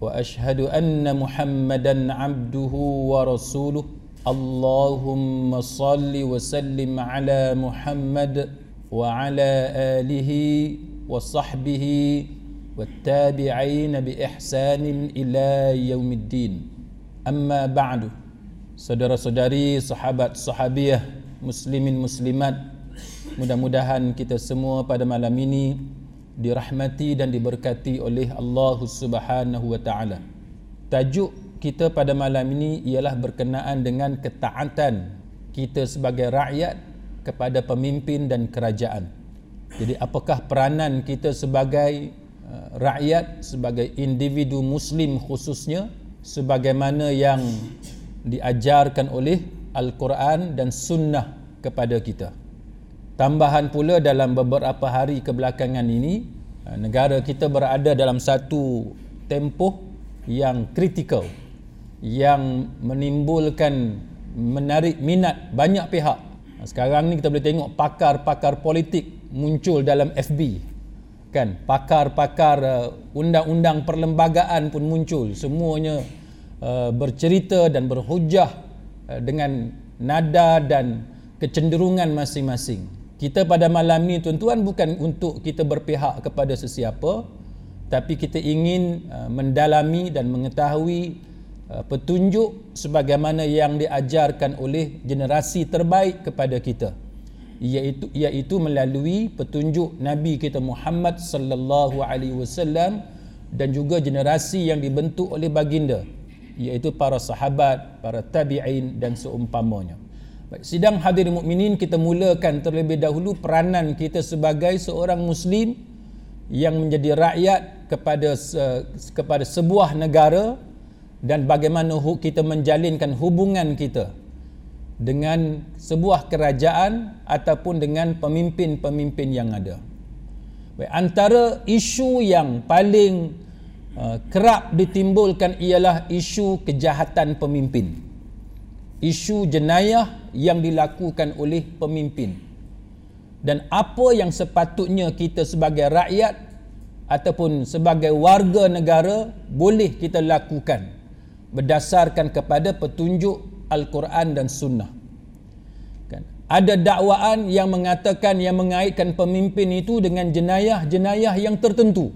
واشهد ان محمدا عبده ورسوله اللهم صل وسلم على محمد وعلى اله وصحبه والتابعين باحسان الى يوم الدين اما بعد saudara-saudari sahabat sahabiah muslimin muslimat mudah-mudahan kita semua pada malam ini dirahmati dan diberkati oleh Allah Subhanahu wa taala. Tajuk kita pada malam ini ialah berkenaan dengan ketaatan kita sebagai rakyat kepada pemimpin dan kerajaan. Jadi apakah peranan kita sebagai uh, rakyat sebagai individu muslim khususnya sebagaimana yang diajarkan oleh al-Quran dan sunnah kepada kita. Tambahan pula dalam beberapa hari kebelakangan ini eh, negara kita berada dalam satu tempoh yang kritikal yang menimbulkan menarik minat banyak pihak. Sekarang ni kita boleh tengok pakar-pakar politik muncul dalam FB. Kan, pakar-pakar eh, undang-undang perlembagaan pun muncul. Semuanya uh, bercerita dan berhujah dengan nada dan kecenderungan masing-masing kita pada malam ni tuan-tuan bukan untuk kita berpihak kepada sesiapa tapi kita ingin uh, mendalami dan mengetahui uh, petunjuk sebagaimana yang diajarkan oleh generasi terbaik kepada kita iaitu iaitu melalui petunjuk Nabi kita Muhammad sallallahu alaihi wasallam dan juga generasi yang dibentuk oleh baginda iaitu para sahabat, para tabi'in dan seumpamanya. Baik, sidang hadirin mukminin kita mulakan terlebih dahulu peranan kita sebagai seorang muslim yang menjadi rakyat kepada kepada sebuah negara dan bagaimana kita menjalinkan hubungan kita dengan sebuah kerajaan ataupun dengan pemimpin-pemimpin yang ada. Baik, antara isu yang paling uh, kerap ditimbulkan ialah isu kejahatan pemimpin isu jenayah yang dilakukan oleh pemimpin. Dan apa yang sepatutnya kita sebagai rakyat ataupun sebagai warga negara boleh kita lakukan berdasarkan kepada petunjuk Al-Quran dan Sunnah. Kan? Ada dakwaan yang mengatakan yang mengaitkan pemimpin itu dengan jenayah-jenayah yang tertentu.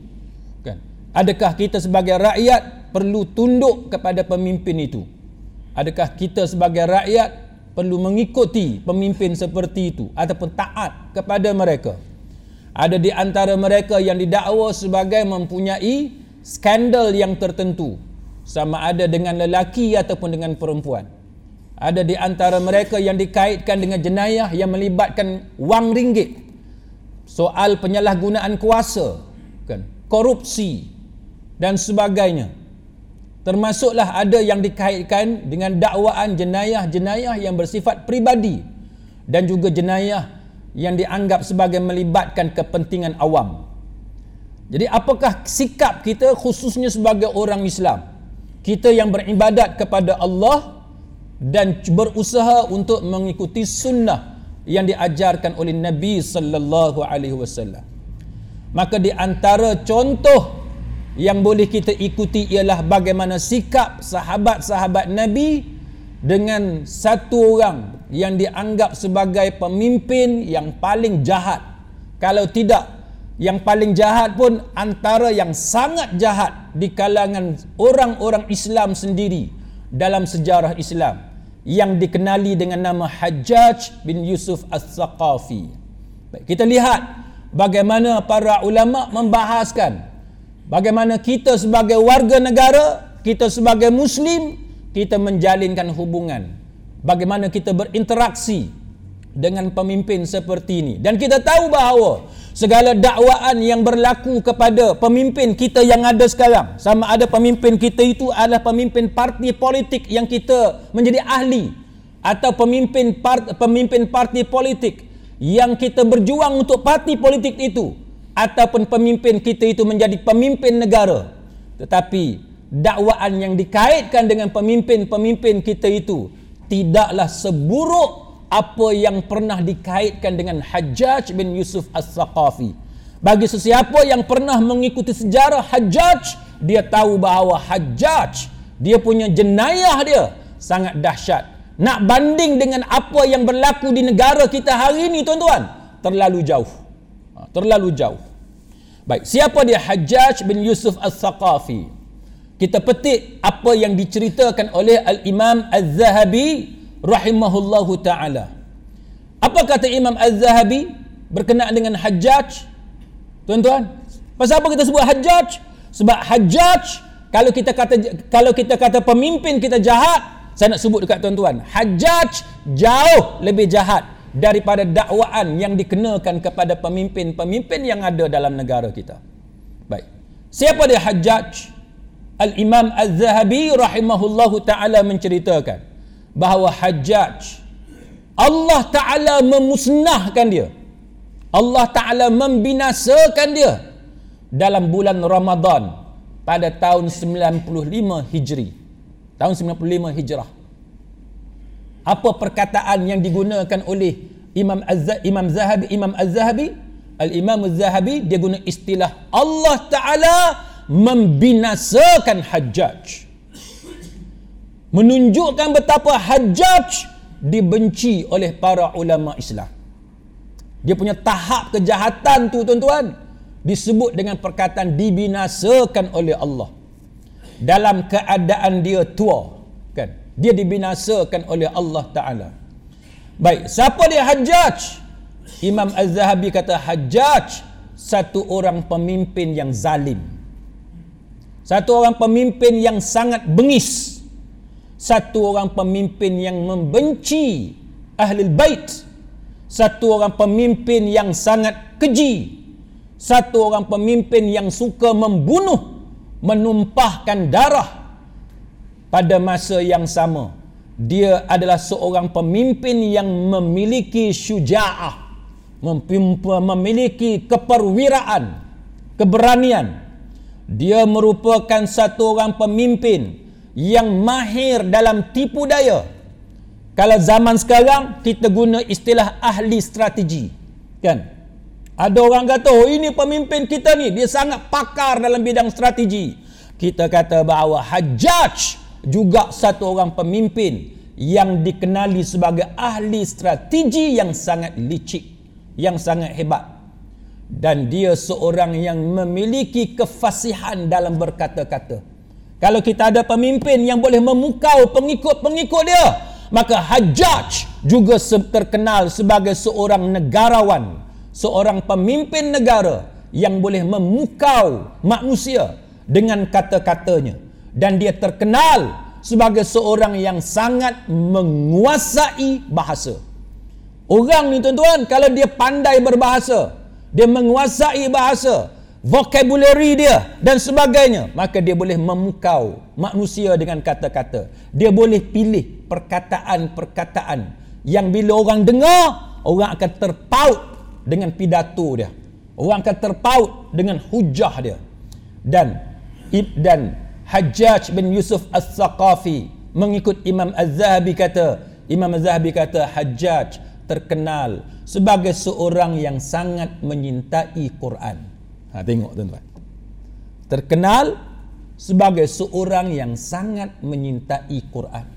Kan? Adakah kita sebagai rakyat perlu tunduk kepada pemimpin itu Adakah kita sebagai rakyat perlu mengikuti pemimpin seperti itu ataupun taat kepada mereka? Ada di antara mereka yang didakwa sebagai mempunyai skandal yang tertentu sama ada dengan lelaki ataupun dengan perempuan. Ada di antara mereka yang dikaitkan dengan jenayah yang melibatkan wang ringgit. Soal penyalahgunaan kuasa, kan, korupsi dan sebagainya termasuklah ada yang dikaitkan dengan dakwaan jenayah-jenayah yang bersifat pribadi dan juga jenayah yang dianggap sebagai melibatkan kepentingan awam. Jadi apakah sikap kita khususnya sebagai orang Islam? Kita yang beribadat kepada Allah dan berusaha untuk mengikuti sunnah yang diajarkan oleh Nabi sallallahu alaihi wasallam. Maka di antara contoh yang boleh kita ikuti ialah bagaimana sikap sahabat-sahabat Nabi dengan satu orang yang dianggap sebagai pemimpin yang paling jahat. Kalau tidak, yang paling jahat pun antara yang sangat jahat di kalangan orang-orang Islam sendiri dalam sejarah Islam yang dikenali dengan nama Hajjaj bin Yusuf As-Saqafi. Kita lihat bagaimana para ulama membahaskan Bagaimana kita sebagai warga negara, kita sebagai muslim, kita menjalinkan hubungan. Bagaimana kita berinteraksi dengan pemimpin seperti ini. Dan kita tahu bahawa segala dakwaan yang berlaku kepada pemimpin kita yang ada sekarang sama ada pemimpin kita itu adalah pemimpin parti politik yang kita menjadi ahli atau pemimpin part, pemimpin parti politik yang kita berjuang untuk parti politik itu ataupun pemimpin kita itu menjadi pemimpin negara tetapi dakwaan yang dikaitkan dengan pemimpin-pemimpin kita itu tidaklah seburuk apa yang pernah dikaitkan dengan Hajjaj bin Yusuf As-Saqafi. Bagi sesiapa yang pernah mengikuti sejarah Hajjaj, dia tahu bahawa Hajjaj, dia punya jenayah dia sangat dahsyat. Nak banding dengan apa yang berlaku di negara kita hari ini tuan-tuan, terlalu jauh. Ha, terlalu jauh. Baik, siapa dia Hajjaj bin Yusuf As-Saqafi? Kita petik apa yang diceritakan oleh Al-Imam Az-Zahabi rahimahullahu taala. Apa kata Imam Az-Zahabi berkenaan dengan Hajjaj? Tuan-tuan, pasal apa kita sebut Hajjaj? Sebab Hajjaj kalau kita kata kalau kita kata pemimpin kita jahat, saya nak sebut dekat tuan-tuan, Hajjaj jauh lebih jahat daripada dakwaan yang dikenakan kepada pemimpin-pemimpin yang ada dalam negara kita. Baik. Siapa dia Hajjaj? Al-Imam Az-Zahabi rahimahullahu taala menceritakan bahawa Hajjaj Allah Ta'ala memusnahkan dia Allah Ta'ala membinasakan dia dalam bulan Ramadan pada tahun 95 Hijri tahun 95 Hijrah apa perkataan yang digunakan oleh Imam Az Imam Zahabi Imam Az-Zahabi Al-Imam Az-Zahabi dia guna istilah Allah Ta'ala membinasakan Hajjaj menunjukkan betapa Hajjaj dibenci oleh para ulama Islam. Dia punya tahap kejahatan tu tuan-tuan disebut dengan perkataan dibinasakan oleh Allah. Dalam keadaan dia tua. Dia dibinasakan oleh Allah Taala. Baik, siapa dia Hajjaj? Imam Az-Zahabi kata Hajjaj satu orang pemimpin yang zalim. Satu orang pemimpin yang sangat bengis satu orang pemimpin yang membenci ahli bait satu orang pemimpin yang sangat keji satu orang pemimpin yang suka membunuh menumpahkan darah pada masa yang sama dia adalah seorang pemimpin yang memiliki syuja'ah memiliki keperwiraan keberanian dia merupakan satu orang pemimpin yang mahir dalam tipu daya. Kalau zaman sekarang kita guna istilah ahli strategi. Kan? Ada orang kata, "Oh, ini pemimpin kita ni, dia sangat pakar dalam bidang strategi." Kita kata bahawa Hajjaj juga satu orang pemimpin yang dikenali sebagai ahli strategi yang sangat licik, yang sangat hebat. Dan dia seorang yang memiliki kefasihan dalam berkata-kata. Kalau kita ada pemimpin yang boleh memukau pengikut-pengikut dia, maka Hajjaj juga terkenal sebagai seorang negarawan, seorang pemimpin negara yang boleh memukau manusia dengan kata-katanya dan dia terkenal sebagai seorang yang sangat menguasai bahasa. Orang ni tuan-tuan kalau dia pandai berbahasa, dia menguasai bahasa, vocabulary dia dan sebagainya maka dia boleh memukau manusia dengan kata-kata. Dia boleh pilih perkataan-perkataan yang bila orang dengar orang akan terpaut dengan pidato dia. Orang akan terpaut dengan hujah dia. Dan dan Hajjaj bin Yusuf As-Saqafi mengikut Imam Az-Zahabi kata Imam Az-Zahabi kata Hajjaj terkenal sebagai seorang yang sangat menyintai Quran Ha, tengok tuan-tuan. Terkenal sebagai seorang yang sangat menyintai Quran.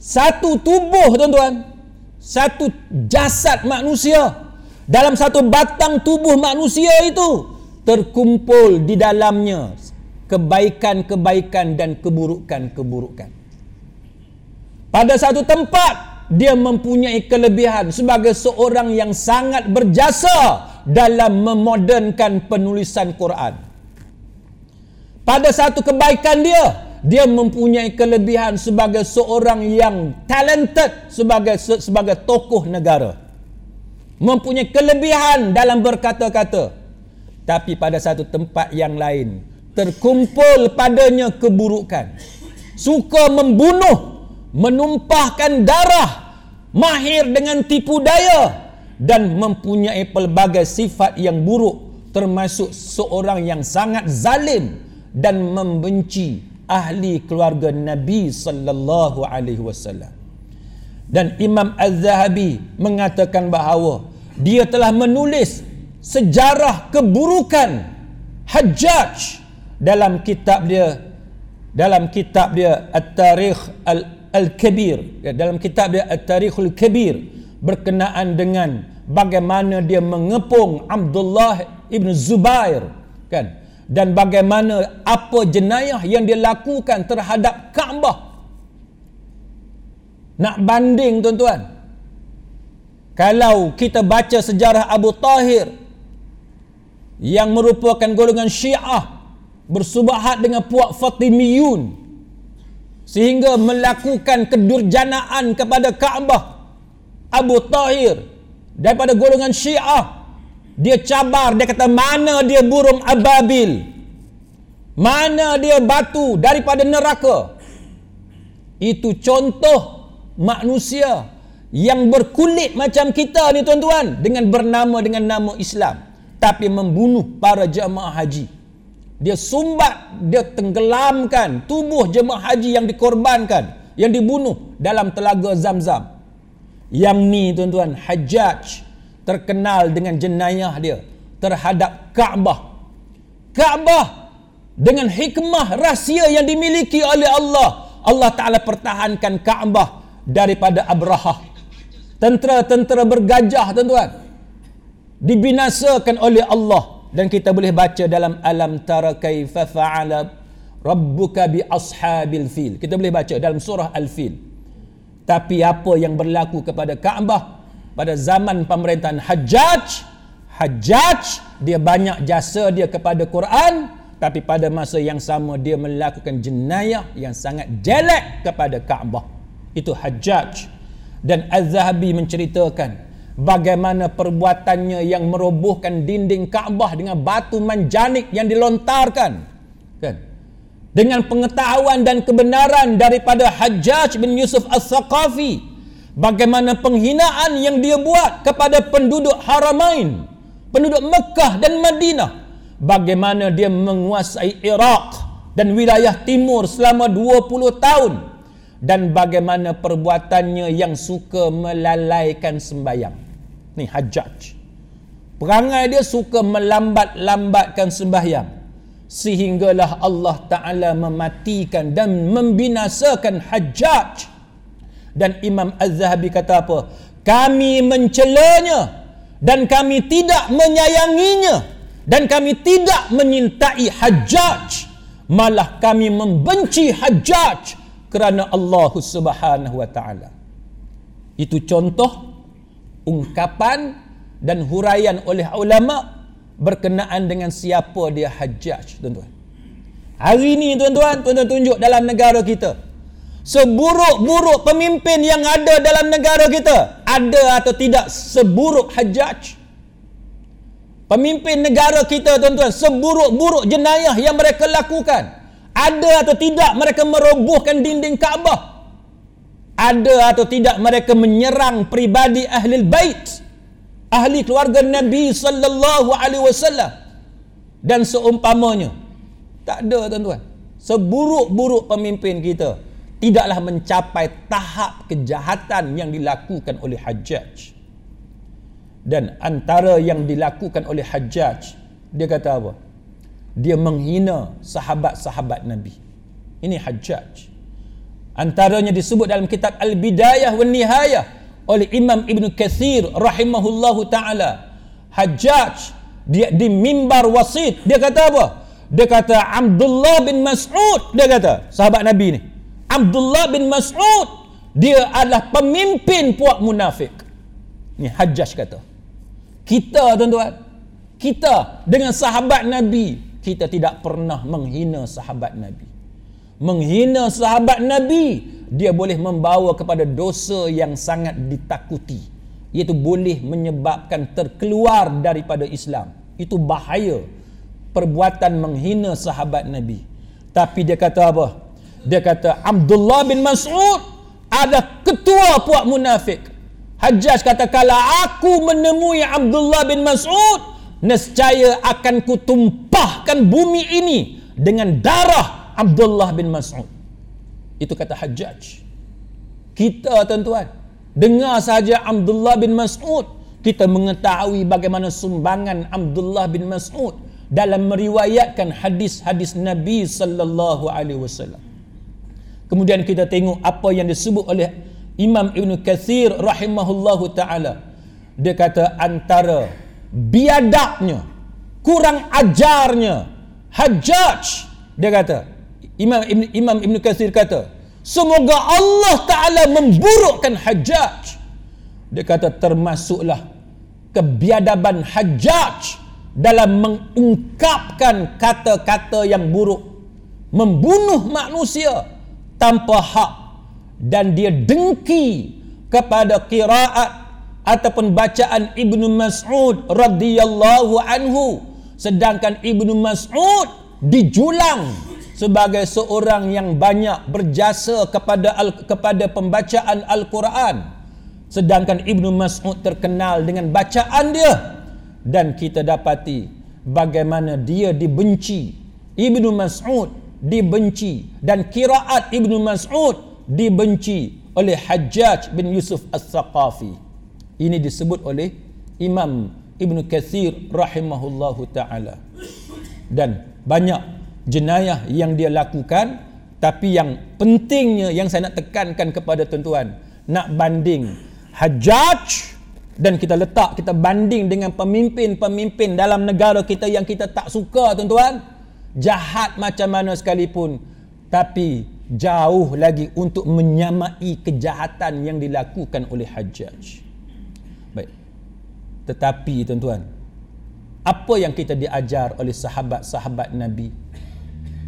Satu tubuh tuan-tuan. Satu jasad manusia. Dalam satu batang tubuh manusia itu. Terkumpul di dalamnya kebaikan-kebaikan dan keburukan-keburukan. Pada satu tempat dia mempunyai kelebihan sebagai seorang yang sangat berjasa dalam memodernkan penulisan Quran. Pada satu kebaikan dia, dia mempunyai kelebihan sebagai seorang yang talented sebagai sebagai tokoh negara. mempunyai kelebihan dalam berkata-kata tapi pada satu tempat yang lain terkumpul padanya keburukan. Suka membunuh menumpahkan darah mahir dengan tipu daya dan mempunyai pelbagai sifat yang buruk termasuk seorang yang sangat zalim dan membenci ahli keluarga Nabi sallallahu alaihi wasallam. Dan Imam Az-Zahabi mengatakan bahawa dia telah menulis sejarah keburukan Hajjaj dalam kitab dia dalam kitab dia At-Tarikh Al-Kabir. Ya, dalam kitab dia At-Tarikhul Kabir berkenaan dengan bagaimana dia mengepung Abdullah ibn Zubair kan? Dan bagaimana apa jenayah yang dia lakukan terhadap Kaabah. Nak banding tuan-tuan. Kalau kita baca sejarah Abu Tahir yang merupakan golongan Syiah bersubahat dengan puak Fatimiyun sehingga melakukan kedurjanaan kepada Kaabah Abu Tahir daripada golongan Syiah. Dia cabar dia kata mana dia burung ababil? Mana dia batu daripada neraka? Itu contoh manusia yang berkulit macam kita ni tuan-tuan dengan bernama dengan nama Islam tapi membunuh para jemaah haji dia sumbat dia tenggelamkan tubuh jemaah haji yang dikorbankan yang dibunuh dalam telaga Zam-Zam. Yang ni tuan-tuan Hajjaj terkenal dengan jenayah dia terhadap Kaabah. Kaabah dengan hikmah rahsia yang dimiliki oleh Allah. Allah Ta'ala pertahankan Kaabah daripada Abraha. Tentera-tentera bergajah tuan-tuan dibinasakan oleh Allah dan kita boleh baca dalam alam tara kaifa fa'ala rabbuka bi ashabil fil. Kita boleh baca dalam surah al-fil. Tapi apa yang berlaku kepada Kaabah pada zaman pemerintahan Hajjaj? Hajjaj dia banyak jasa dia kepada Quran tapi pada masa yang sama dia melakukan jenayah yang sangat jelek kepada Kaabah. Itu Hajjaj. Dan Az-Zahabi menceritakan bagaimana perbuatannya yang merobohkan dinding Kaabah dengan batu manjanik yang dilontarkan? Kan? Dengan pengetahuan dan kebenaran daripada Hajjaj bin Yusuf As-Saqafi bagaimana penghinaan yang dia buat kepada penduduk Haramain, penduduk Mekah dan Madinah, bagaimana dia menguasai Iraq dan wilayah timur selama 20 tahun dan bagaimana perbuatannya yang suka melalaikan sembahyang. Ni Hajjaj. Perangai dia suka melambat-lambatkan sembahyang. Sehinggalah Allah Taala mematikan dan membinasakan Hajjaj. Dan Imam Az-Zahabi kata apa? Kami mencelanya dan kami tidak menyayanginya dan kami tidak menyintai Hajjaj. Malah kami membenci Hajjaj kerana Allah Subhanahu wa taala. Itu contoh ungkapan dan huraian oleh ulama berkenaan dengan siapa dia Hajjaj tuan-tuan. Hari ini tuan-tuan tuan-tuan tunjuk dalam negara kita. Seburuk-buruk pemimpin yang ada dalam negara kita ada atau tidak seburuk hajjaj? Pemimpin negara kita tuan-tuan seburuk-buruk jenayah yang mereka lakukan ada atau tidak mereka merobohkan dinding Kaabah ada atau tidak mereka menyerang pribadi ahli bait ahli keluarga Nabi sallallahu alaihi wasallam dan seumpamanya tak ada tuan-tuan seburuk-buruk pemimpin kita tidaklah mencapai tahap kejahatan yang dilakukan oleh Hajjaj. Dan antara yang dilakukan oleh Hajjaj, dia kata apa? Dia menghina sahabat-sahabat Nabi. Ini Hajjaj. Antaranya disebut dalam kitab Al-Bidayah wa Nihayah oleh Imam Ibn Kathir rahimahullahu ta'ala. Hajjaj dia di mimbar wasit dia kata apa? Dia kata Abdullah bin Mas'ud dia kata sahabat Nabi ni Abdullah bin Mas'ud dia adalah pemimpin puak munafik. Ni Hajjaj kata. Kita tuan-tuan, kita dengan sahabat Nabi, kita tidak pernah menghina sahabat Nabi. Menghina sahabat Nabi, dia boleh membawa kepada dosa yang sangat ditakuti. iaitu boleh menyebabkan terkeluar daripada Islam itu bahaya perbuatan menghina sahabat Nabi tapi dia kata apa dia kata Abdullah bin Mas'ud ada ketua puak munafik Hajjaj kata kalau aku menemui Abdullah bin Mas'ud nescaya akan kutumpahkan bumi ini dengan darah Abdullah bin Mas'ud. Itu kata Hajjaj. Kita tuan-tuan dengar saja Abdullah bin Mas'ud. Kita mengetahui bagaimana sumbangan Abdullah bin Mas'ud dalam meriwayatkan hadis-hadis Nabi sallallahu alaihi wasallam. Kemudian kita tengok apa yang disebut oleh Imam Ibn Kathir rahimahullahu taala. Dia kata antara biadabnya kurang ajarnya Hajjaj dia kata Imam Ibn, Imam Ibn Kathir kata Semoga Allah Ta'ala memburukkan Hajjaj. Dia kata termasuklah kebiadaban Hajjaj dalam mengungkapkan kata-kata yang buruk. Membunuh manusia tanpa hak. Dan dia dengki kepada kiraat ataupun bacaan Ibnu Mas'ud radhiyallahu anhu. Sedangkan Ibnu Mas'ud dijulang sebagai seorang yang banyak berjasa kepada al, kepada pembacaan Al-Quran. Sedangkan Ibnu Mas'ud terkenal dengan bacaan dia. Dan kita dapati bagaimana dia dibenci. Ibnu Mas'ud dibenci dan kiraat Ibnu Mas'ud dibenci oleh Hajjaj bin Yusuf As-Saqafi ini disebut oleh Imam Ibnu Kathir rahimahullahu taala. Dan banyak jenayah yang dia lakukan tapi yang pentingnya yang saya nak tekankan kepada tuan-tuan nak banding hajaj dan kita letak kita banding dengan pemimpin-pemimpin dalam negara kita yang kita tak suka tuan-tuan. Jahat macam mana sekalipun tapi jauh lagi untuk menyamai kejahatan yang dilakukan oleh hajaj baik tetapi tuan-tuan apa yang kita diajar oleh sahabat-sahabat Nabi?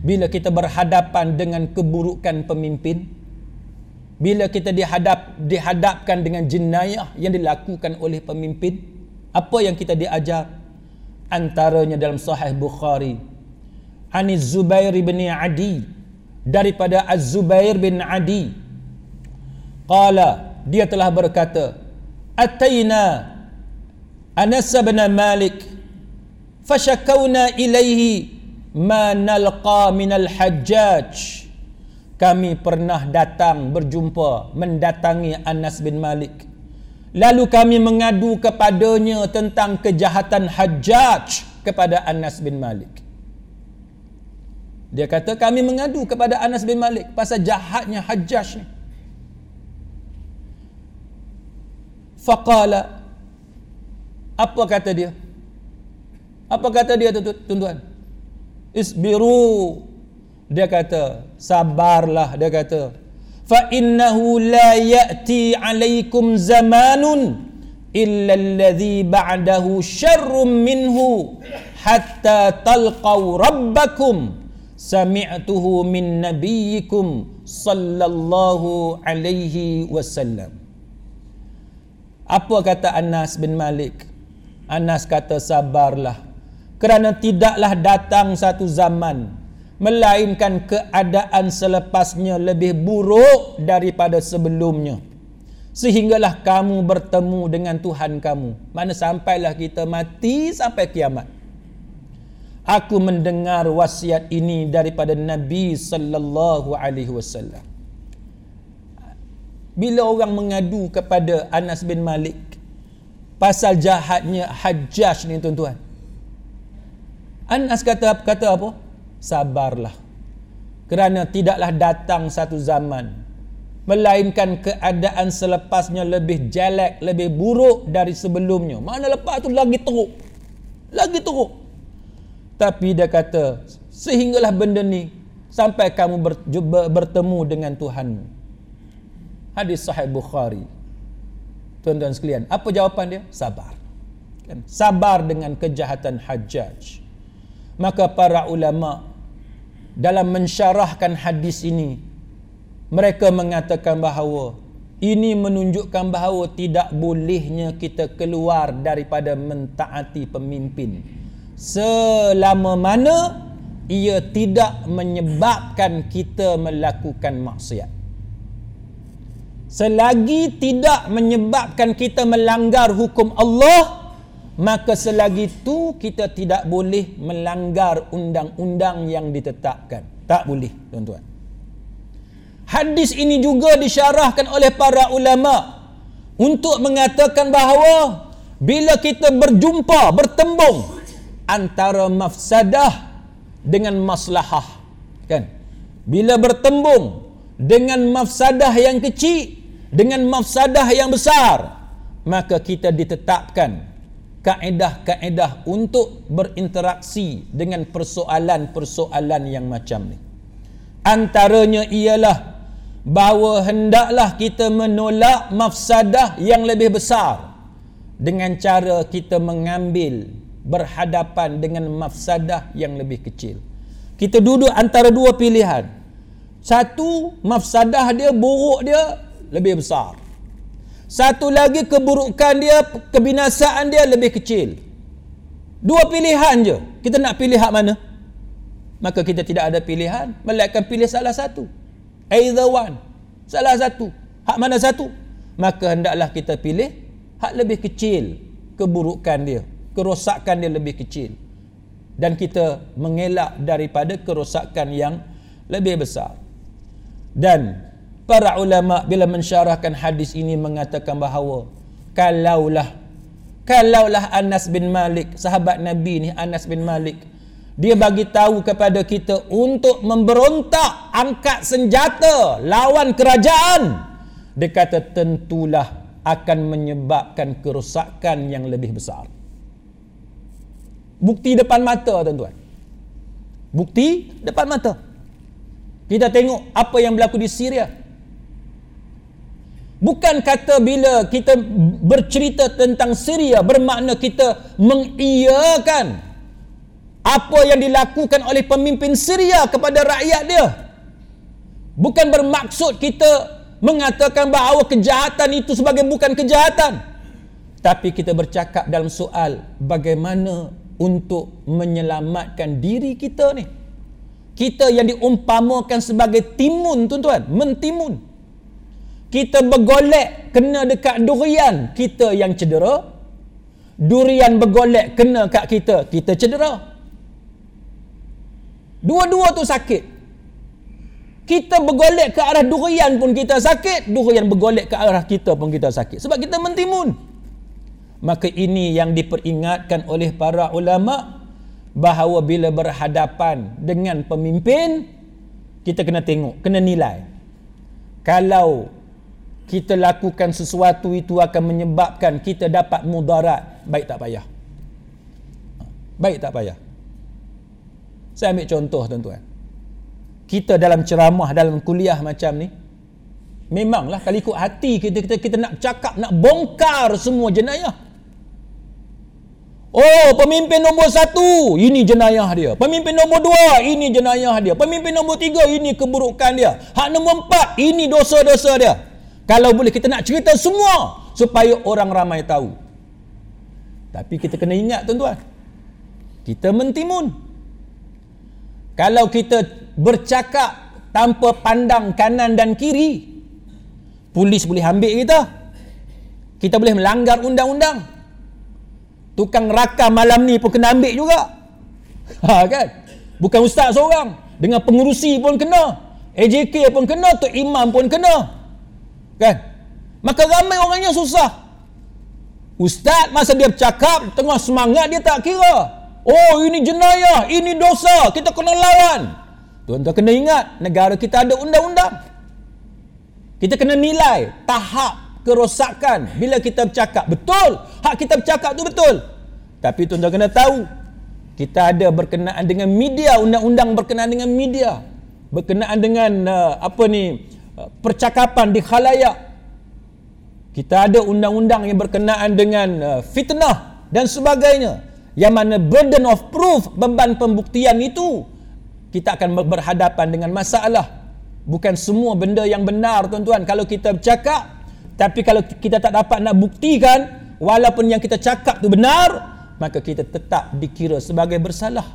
Bila kita berhadapan dengan keburukan pemimpin bila kita dihadap dihadapkan dengan jenayah yang dilakukan oleh pemimpin apa yang kita diajar? Antaranya dalam sahih bukhari ani zubair bin adi daripada az-zubair bin adi. Qala dia telah berkata ataina anas bin malik fashakawna ilaihi ma nalqa minal hajjaj. Kami pernah datang berjumpa mendatangi Anas bin Malik. Lalu kami mengadu kepadanya tentang kejahatan hajjaj kepada Anas bin Malik. Dia kata kami mengadu kepada Anas bin Malik pasal jahatnya hajjaj ni. Faqala apa kata dia? Apa kata dia tuan-tuan? Isbiru. Dia kata sabarlah dia kata. Fa innahu la ya'ti 'alaikum zamanun illa alladhi ba'dahu syarrum minhu hatta talqaw rabbakum. Sami'tuhu min nabiyyikum sallallahu alaihi wasallam. Apa kata Anas bin Malik Anas kata sabarlah. Kerana tidaklah datang satu zaman melainkan keadaan selepasnya lebih buruk daripada sebelumnya. Sehinggalah kamu bertemu dengan Tuhan kamu. Mana sampailah kita mati sampai kiamat. Aku mendengar wasiat ini daripada Nabi sallallahu alaihi wasallam. Bila orang mengadu kepada Anas bin Malik pasal jahatnya Hajjaj ni tuan-tuan Anas kata kata apa? Sabarlah. Kerana tidaklah datang satu zaman melainkan keadaan selepasnya lebih jelek, lebih buruk dari sebelumnya. Mana lepas tu lagi teruk. Lagi teruk. Tapi dia kata, sehinggalah benda ni sampai kamu bertemu dengan Tuhanmu. Hadis sahih Bukhari. Tuan-tuan sekalian, apa jawapan dia? Sabar. Kan? Sabar dengan kejahatan Hajjaj maka para ulama dalam mensyarahkan hadis ini mereka mengatakan bahawa ini menunjukkan bahawa tidak bolehnya kita keluar daripada mentaati pemimpin selama mana ia tidak menyebabkan kita melakukan maksiat selagi tidak menyebabkan kita melanggar hukum Allah maka selagi itu kita tidak boleh melanggar undang-undang yang ditetapkan. Tak boleh tuan-tuan. Hadis ini juga disyarahkan oleh para ulama untuk mengatakan bahawa bila kita berjumpa bertembung antara mafsadah dengan maslahah kan? Bila bertembung dengan mafsadah yang kecil dengan mafsadah yang besar maka kita ditetapkan kaedah-kaedah untuk berinteraksi dengan persoalan-persoalan yang macam ni. Antaranya ialah bahawa hendaklah kita menolak mafsadah yang lebih besar dengan cara kita mengambil berhadapan dengan mafsadah yang lebih kecil. Kita duduk antara dua pilihan. Satu mafsadah dia buruk dia lebih besar. Satu lagi keburukan dia, kebinasaan dia lebih kecil. Dua pilihan je. Kita nak pilih hak mana? Maka kita tidak ada pilihan, melainkan pilih salah satu. Either one. Salah satu. Hak mana satu? Maka hendaklah kita pilih hak lebih kecil keburukan dia. Kerosakan dia lebih kecil. Dan kita mengelak daripada kerosakan yang lebih besar. Dan para ulama bila mensyarahkan hadis ini mengatakan bahawa kalaulah kalaulah Anas bin Malik sahabat Nabi ni Anas bin Malik dia bagi tahu kepada kita untuk memberontak angkat senjata lawan kerajaan dia kata tentulah akan menyebabkan kerosakan yang lebih besar. Bukti depan mata tuan-tuan. Bukti depan mata. Kita tengok apa yang berlaku di Syria Bukan kata bila kita bercerita tentang Syria bermakna kita mengiyakan apa yang dilakukan oleh pemimpin Syria kepada rakyat dia. Bukan bermaksud kita mengatakan bahawa kejahatan itu sebagai bukan kejahatan. Tapi kita bercakap dalam soal bagaimana untuk menyelamatkan diri kita ni. Kita yang diumpamakan sebagai timun tuan-tuan, mentimun kita bergolek kena dekat durian kita yang cedera. Durian bergolek kena kat kita kita cedera. Dua-dua tu sakit. Kita bergolek ke arah durian pun kita sakit durian bergolek ke arah kita pun kita sakit. Sebab kita mentimun. Maka ini yang diperingatkan oleh para ulama bahawa bila berhadapan dengan pemimpin kita kena tengok kena nilai. Kalau kita lakukan sesuatu itu akan menyebabkan kita dapat mudarat baik tak payah baik tak payah saya ambil contoh tuan-tuan kita dalam ceramah dalam kuliah macam ni memanglah kalau ikut hati kita, kita kita nak cakap nak bongkar semua jenayah Oh, pemimpin nombor satu, ini jenayah dia. Pemimpin nombor dua, ini jenayah dia. Pemimpin nombor tiga, ini keburukan dia. Hak nombor empat, ini dosa-dosa dia. Kalau boleh kita nak cerita semua supaya orang ramai tahu. Tapi kita kena ingat tuan-tuan. Kita mentimun. Kalau kita bercakap tanpa pandang kanan dan kiri, polis boleh ambil kita. Kita boleh melanggar undang-undang. Tukang rakam malam ni pun kena ambil juga. Ha kan? Bukan ustaz seorang, dengan pengurusi pun kena. AJK pun kena, tu imam pun kena. Kan? Maka ramai orangnya susah. Ustaz masa dia bercakap, tengah semangat dia tak kira. Oh ini jenayah, ini dosa, kita kena lawan. Tuan-tuan kena ingat, negara kita ada undang-undang. Kita kena nilai tahap kerosakan bila kita bercakap. Betul, hak kita bercakap tu betul. Tapi tuan-tuan kena tahu, kita ada berkenaan dengan media, undang-undang berkenaan dengan media. Berkenaan dengan uh, apa ni, percakapan di khalayak kita ada undang-undang yang berkenaan dengan uh, fitnah dan sebagainya yang mana burden of proof beban pembuktian itu kita akan berhadapan dengan masalah bukan semua benda yang benar tuan-tuan kalau kita bercakap Tapi kalau kita tak dapat nak buktikan walaupun yang kita cakap tu benar, maka kita tetap dikira sebagai bersalah.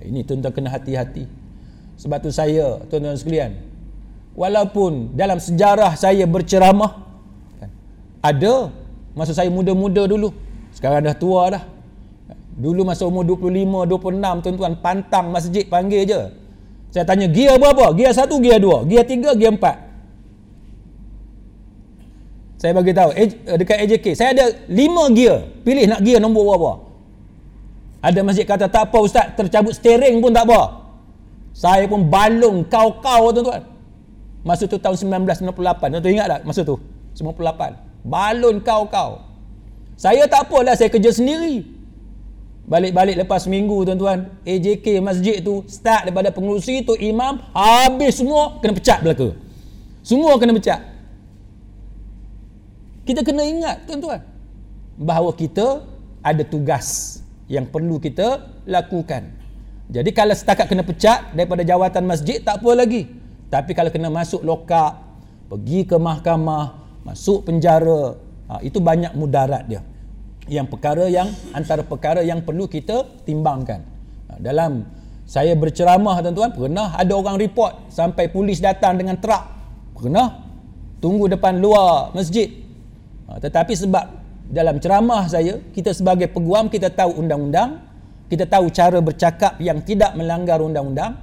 Ini tuan-tuan kena hati-hati. Sebab tu saya, tuan-tuan sekalian, walaupun dalam sejarah saya berceramah, kan, ada masa saya muda-muda dulu, sekarang dah tua dah. Dulu masa umur 25, 26, tuan-tuan, pantang masjid panggil je. Saya tanya, gear berapa? Gear 1, gear 2, gear 3, gear 4. Saya bagi tahu eh, dekat AJK saya ada 5 gear. Pilih nak gear nombor berapa. Ada masjid kata tak apa ustaz, tercabut steering pun tak apa. Saya pun balung kau-kau tuan-tuan. Masa tu tahun 1998. Tuan-tuan ingat tak masa tu? 98. Balon kau-kau. Saya tak apalah saya kerja sendiri. Balik-balik lepas minggu tuan-tuan, AJK masjid tu start daripada pengurusi tu imam habis semua kena pecat belaka. Semua kena pecat. Kita kena ingat tuan-tuan bahawa kita ada tugas yang perlu kita lakukan. Jadi kalau setakat kena pecat daripada jawatan masjid tak apa lagi. Tapi kalau kena masuk lokak, pergi ke mahkamah, masuk penjara, ha, itu banyak mudarat dia. Yang perkara yang antara perkara yang perlu kita timbangkan. Ha, dalam saya berceramah tuan-tuan, pernah ada orang report sampai polis datang dengan truk. Pernah tunggu depan luar masjid Ha, tetapi sebab dalam ceramah saya, kita sebagai peguam kita tahu undang-undang, kita tahu cara bercakap yang tidak melanggar undang-undang,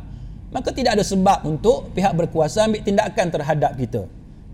maka tidak ada sebab untuk pihak berkuasa ambil tindakan terhadap kita.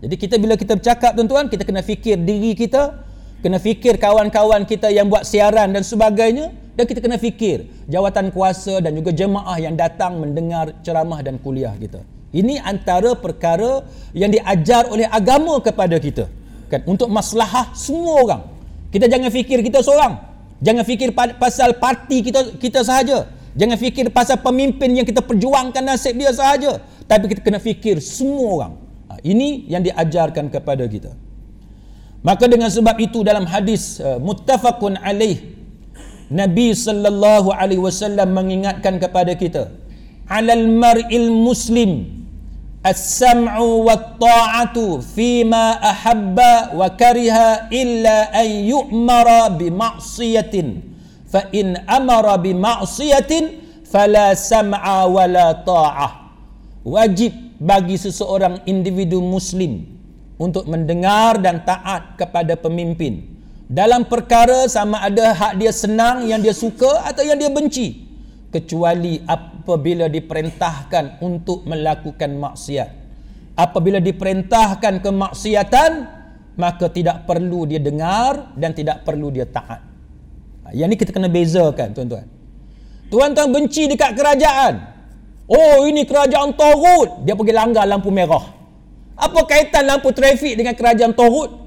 Jadi kita bila kita bercakap tuan-tuan, kita kena fikir diri kita, kena fikir kawan-kawan kita yang buat siaran dan sebagainya, dan kita kena fikir jawatan kuasa dan juga jemaah yang datang mendengar ceramah dan kuliah kita. Ini antara perkara yang diajar oleh agama kepada kita. Kan? Untuk maslahah semua orang. Kita jangan fikir kita seorang. Jangan fikir pasal parti kita kita sahaja Jangan fikir pasal pemimpin yang kita perjuangkan nasib dia sahaja. Tapi kita kena fikir semua orang. Ha, ini yang diajarkan kepada kita. Maka dengan sebab itu dalam hadis ha, muttafaqun alaih Nabi sallallahu alaihi wasallam mengingatkan kepada kita alal mar'il muslim as-sam'u wat-ta'atu fi ma ahabba wa kariha illa an yu'mara bi ma'siyatin fa in amara bi ma'siyatin fala sam'a wala ta'ah. Wajib bagi seseorang individu muslim untuk mendengar dan taat kepada pemimpin. Dalam perkara sama ada hak dia senang yang dia suka atau yang dia benci. Kecuali apabila diperintahkan untuk melakukan maksiat. Apabila diperintahkan kemaksiatan maka tidak perlu dia dengar dan tidak perlu dia taat. Yang ni kita kena bezakan tuan-tuan. Tuan-tuan benci dekat kerajaan. Oh ini kerajaan Torut. Dia pergi langgar lampu merah. Apa kaitan lampu trafik dengan kerajaan Torut?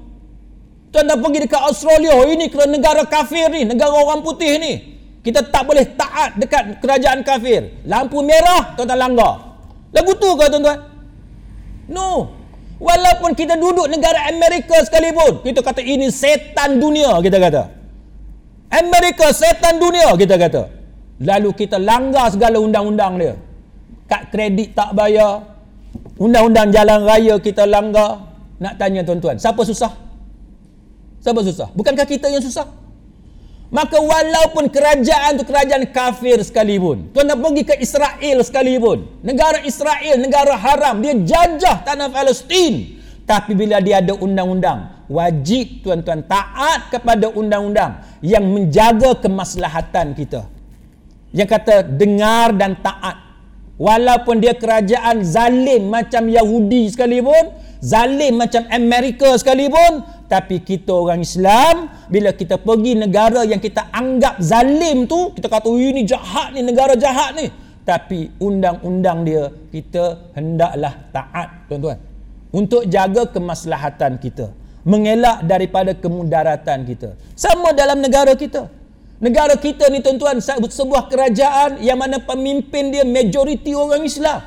Tuan-tuan pergi dekat Australia. Oh, ini negara kafir ni. Negara orang putih ni. Kita tak boleh taat dekat kerajaan kafir. Lampu merah, tuan-tuan langgar. Lagu tu ke tuan-tuan? No. Walaupun kita duduk negara Amerika sekalipun, kita kata ini setan dunia, kita kata. Amerika setan dunia, kita kata. Lalu kita langgar segala undang-undang dia. Kad kredit tak bayar. Undang-undang jalan raya kita langgar. Nak tanya tuan-tuan, siapa susah? Siapa susah? Bukankah kita yang susah? Maka walaupun kerajaan itu kerajaan kafir sekalipun. Tuan nak pergi ke Israel sekalipun. Negara Israel, negara haram. Dia jajah tanah Palestin. Tapi bila dia ada undang-undang. Wajib tuan-tuan taat kepada undang-undang. Yang menjaga kemaslahatan kita. Yang kata dengar dan taat. Walaupun dia kerajaan zalim macam Yahudi sekalipun. Zalim macam Amerika sekalipun tapi kita orang Islam bila kita pergi negara yang kita anggap zalim tu kita kata ini jahat ni negara jahat ni tapi undang-undang dia kita hendaklah taat tuan-tuan untuk jaga kemaslahatan kita mengelak daripada kemudaratan kita. Sama dalam negara kita. Negara kita ni tuan-tuan sebuah kerajaan yang mana pemimpin dia majoriti orang Islam.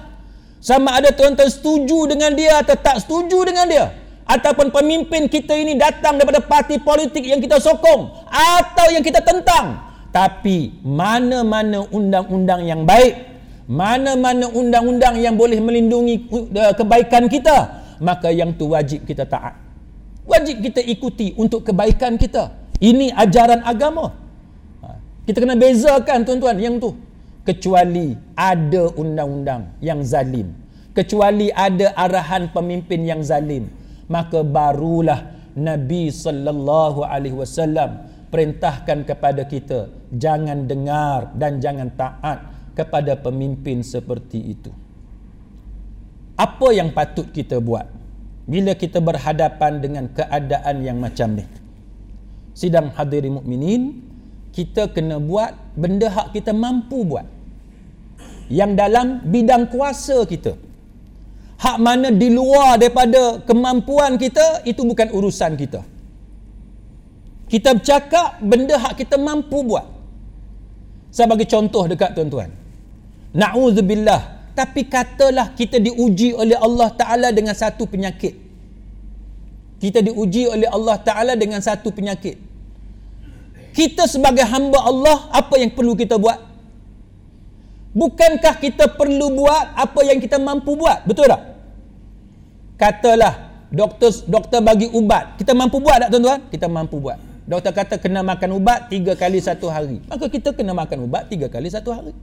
Sama ada tuan-tuan setuju dengan dia atau tak setuju dengan dia. Ataupun pemimpin kita ini datang daripada parti politik yang kita sokong atau yang kita tentang. Tapi mana-mana undang-undang yang baik mana-mana undang-undang yang boleh melindungi uh, kebaikan kita maka yang tu wajib kita taat wajib kita ikuti untuk kebaikan kita. Ini ajaran agama. Ha. kita kena bezakan tuan-tuan yang tu. Kecuali ada undang-undang yang zalim. Kecuali ada arahan pemimpin yang zalim. Maka barulah Nabi sallallahu alaihi wasallam perintahkan kepada kita jangan dengar dan jangan taat kepada pemimpin seperti itu. Apa yang patut kita buat bila kita berhadapan dengan keadaan yang macam ni? Sidang hadirin mukminin, kita kena buat benda hak kita mampu buat. Yang dalam bidang kuasa kita. Hak mana di luar daripada kemampuan kita itu bukan urusan kita. Kita bercakap benda hak kita mampu buat. Saya bagi contoh dekat tuan-tuan. Na'udzubillah. Tapi katalah kita diuji oleh Allah Ta'ala dengan satu penyakit. Kita diuji oleh Allah Ta'ala dengan satu penyakit. Kita sebagai hamba Allah, apa yang perlu kita buat? Bukankah kita perlu buat apa yang kita mampu buat? Betul tak? Katalah doktor doktor bagi ubat. Kita mampu buat tak tuan-tuan? Kita mampu buat. Doktor kata kena makan ubat tiga kali satu hari. Maka kita kena makan ubat tiga kali satu hari.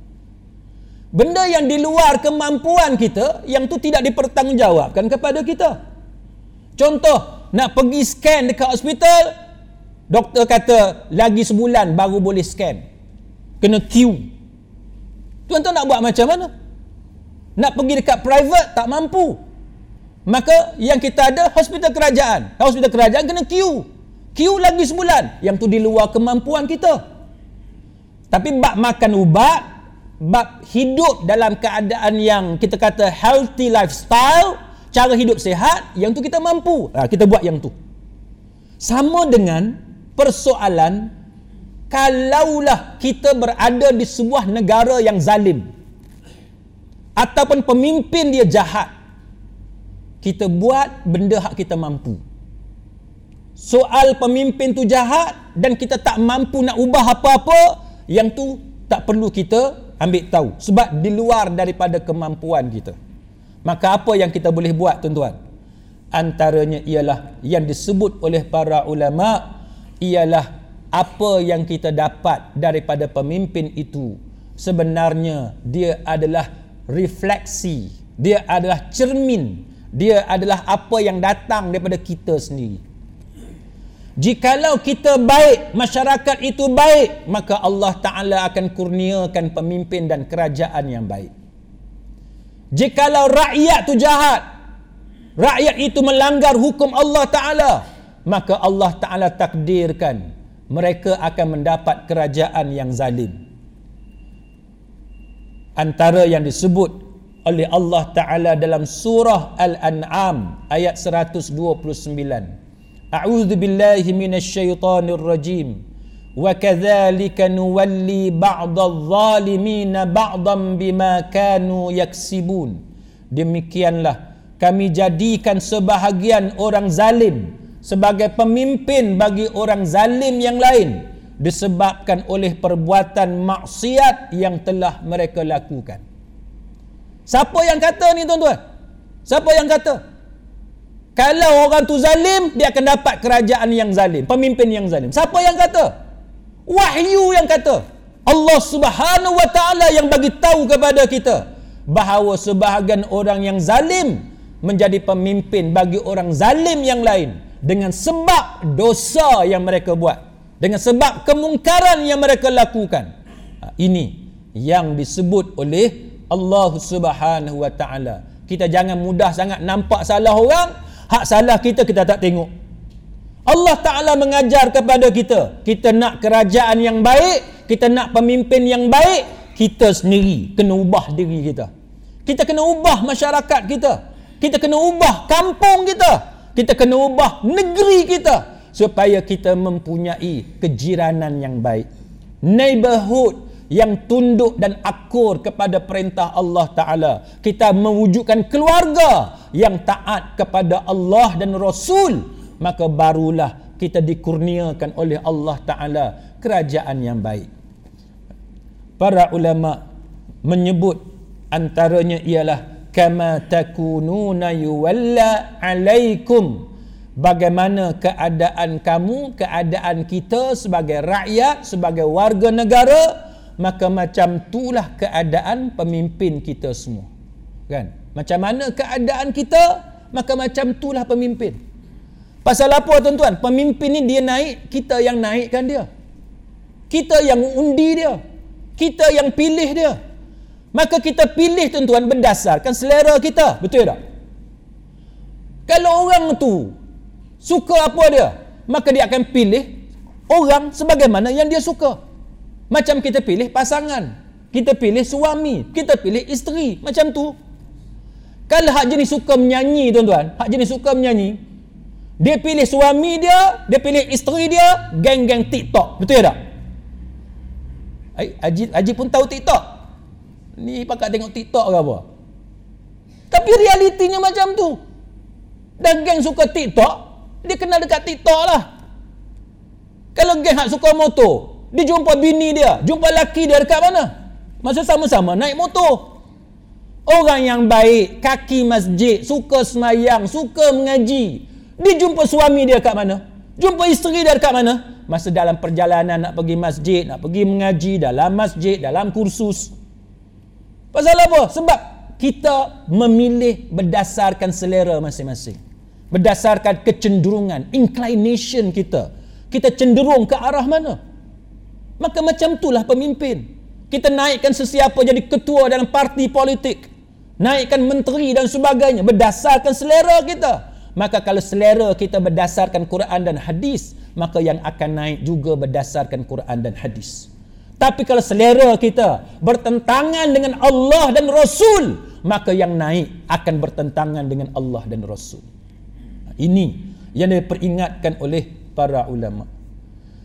Benda yang di luar kemampuan kita, yang tu tidak dipertanggungjawabkan kepada kita. Contoh, nak pergi scan dekat hospital, doktor kata lagi sebulan baru boleh scan. Kena queue. Tuan-tuan nak buat macam mana? Nak pergi dekat private tak mampu. Maka yang kita ada hospital kerajaan. Hospital kerajaan kena queue. Queue lagi sebulan. Yang tu di luar kemampuan kita. Tapi bab makan ubat, bab hidup dalam keadaan yang kita kata healthy lifestyle, cara hidup sehat, yang tu kita mampu. Ha, kita buat yang tu. Sama dengan persoalan kalaulah kita berada di sebuah negara yang zalim ataupun pemimpin dia jahat kita buat benda hak kita mampu soal pemimpin tu jahat dan kita tak mampu nak ubah apa-apa yang tu tak perlu kita ambil tahu. Sebab di luar daripada kemampuan kita maka apa yang kita boleh buat tuan-tuan? Antaranya ialah yang disebut oleh para ulama ialah apa yang kita dapat daripada pemimpin itu. Sebenarnya dia adalah refleksi dia adalah cermin dia adalah apa yang datang daripada kita sendiri jikalau kita baik masyarakat itu baik maka Allah Ta'ala akan kurniakan pemimpin dan kerajaan yang baik. Jikalau rakyat itu jahat rakyat itu melanggar hukum Allah Ta'ala maka Allah Ta'ala takdirkan mereka akan mendapat kerajaan yang zalim. Antara yang disebut oleh Allah Taala dalam surah Al-An'am ayat 129 A'udzu billahi minasyaitonir rajim wa kadzalika nuwalli ba'dadh dhalimin ba'dhan bima kanu yaksibun demikianlah kami jadikan sebahagian orang zalim sebagai pemimpin bagi orang zalim yang lain disebabkan oleh perbuatan maksiat yang telah mereka lakukan. Siapa yang kata ni tuan-tuan? Siapa yang kata? Kalau orang tu zalim, dia akan dapat kerajaan yang zalim, pemimpin yang zalim. Siapa yang kata? Wahyu yang kata. Allah Subhanahu wa taala yang bagi tahu kepada kita bahawa sebahagian orang yang zalim menjadi pemimpin bagi orang zalim yang lain dengan sebab dosa yang mereka buat dengan sebab kemungkaran yang mereka lakukan ha, ini yang disebut oleh Allah Subhanahu wa taala kita jangan mudah sangat nampak salah orang hak salah kita kita tak tengok. Allah taala mengajar kepada kita kita nak kerajaan yang baik kita nak pemimpin yang baik kita sendiri kena ubah diri kita. Kita kena ubah masyarakat kita. Kita kena ubah kampung kita. Kita kena ubah negeri kita supaya kita mempunyai kejiranan yang baik. Neighborhood yang tunduk dan akur kepada perintah Allah Ta'ala. Kita mewujudkan keluarga yang taat kepada Allah dan Rasul maka barulah kita dikurniakan oleh Allah Ta'ala. Kerajaan yang baik. Para ulama menyebut antaranya ialah kama takununa yuwalla alaikum. Bagaimana keadaan kamu, keadaan kita sebagai rakyat, sebagai warga negara, maka macam itulah keadaan pemimpin kita semua. Kan? Macam mana keadaan kita, maka macam itulah pemimpin. Pasal apa tuan-tuan? Pemimpin ni dia naik, kita yang naikkan dia. Kita yang undi dia. Kita yang pilih dia. Maka kita pilih tuan-tuan berdasarkan selera kita. Betul tak? Kalau orang tu suka apa dia maka dia akan pilih orang sebagaimana yang dia suka macam kita pilih pasangan kita pilih suami kita pilih isteri macam tu. Kalau hak jenis suka menyanyi tuan-tuan hak jenis suka menyanyi dia pilih suami dia dia pilih isteri dia geng-geng TikTok. Betul tak? Haji, Haji pun tahu TikTok. Ni pakat tengok TikTok ke apa? Tapi realitinya macam tu. Dan geng suka TikTok dia kenal dekat TikTok lah. Kalau geng hak suka motor dia jumpa bini dia jumpa laki dia dekat mana? Masa sama-sama naik motor. Orang yang baik kaki masjid suka semayang suka mengaji. Dia jumpa suami dia dekat mana? Jumpa isteri dia dekat mana? Masa dalam perjalanan nak pergi masjid nak pergi mengaji dalam masjid dalam kursus. Pasal apa? Sebab kita memilih berdasarkan selera masing-masing. Berdasarkan kecenderungan inclination kita. Kita cenderung ke arah mana maka macam itulah pemimpin. Kita naikkan sesiapa jadi ketua dalam parti politik. Naikkan menteri dan sebagainya. Berdasarkan selera kita. Maka kalau selera kita berdasarkan Quran dan hadis maka yang akan naik juga berdasarkan Quran dan hadis. Tapi kalau selera kita bertentangan dengan Allah dan Rasul maka yang naik akan bertentangan dengan Allah dan Rasul. Ini yang diperingatkan oleh para ulama.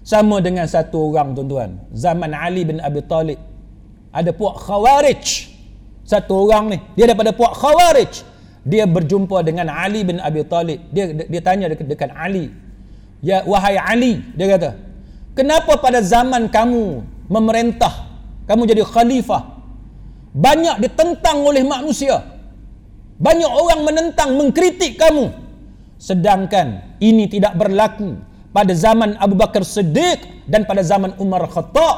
Sama dengan satu orang tuan-tuan. Zaman Ali bin Abi Talib. Ada puak khawarij. Satu orang ni. Dia daripada puak khawarij. Dia berjumpa dengan Ali bin Abi Talib. Dia dia tanya dekat, dekat Ali. Ya wahai Ali. Dia kata. Kenapa pada zaman kamu memerintah. Kamu jadi khalifah. Banyak ditentang oleh manusia. Banyak orang menentang, mengkritik kamu sedangkan ini tidak berlaku pada zaman Abu Bakar Siddiq dan pada zaman Umar Khattab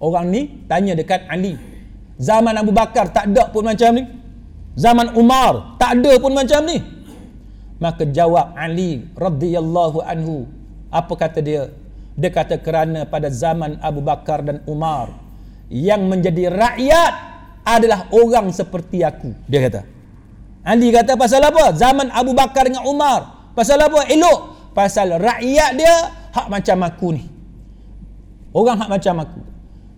orang ni tanya dekat Ali zaman Abu Bakar tak ada pun macam ni zaman Umar tak ada pun macam ni maka jawab Ali radhiyallahu anhu apa kata dia dia kata kerana pada zaman Abu Bakar dan Umar yang menjadi rakyat adalah orang seperti aku dia kata Ali kata pasal apa? Zaman Abu Bakar dengan Umar. Pasal apa? Elok. Pasal rakyat dia hak macam aku ni. Orang hak macam aku.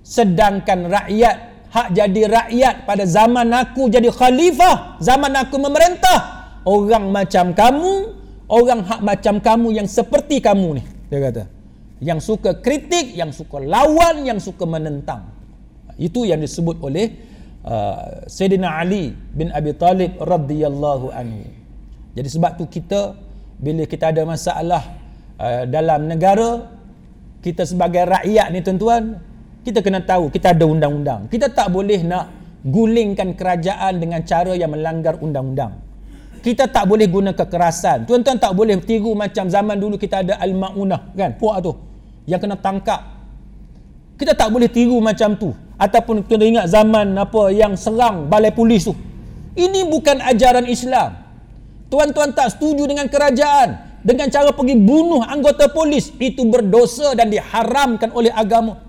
Sedangkan rakyat hak jadi rakyat pada zaman aku jadi khalifah, zaman aku memerintah. Orang macam kamu, orang hak macam kamu yang seperti kamu ni. Dia kata. Yang suka kritik, yang suka lawan, yang suka menentang. Itu yang disebut oleh uh, Sayyidina Ali bin Abi Talib radhiyallahu anhu. Jadi sebab tu kita bila kita ada masalah uh, dalam negara kita sebagai rakyat ni tuan-tuan kita kena tahu kita ada undang-undang. Kita tak boleh nak gulingkan kerajaan dengan cara yang melanggar undang-undang. Kita tak boleh guna kekerasan. Tuan-tuan tak boleh tiru macam zaman dulu kita ada al-maunah kan? Puak tu yang kena tangkap. Kita tak boleh tiru macam tu ataupun kita ingat zaman apa yang serang balai polis tu ini bukan ajaran Islam tuan-tuan tak setuju dengan kerajaan dengan cara pergi bunuh anggota polis itu berdosa dan diharamkan oleh agama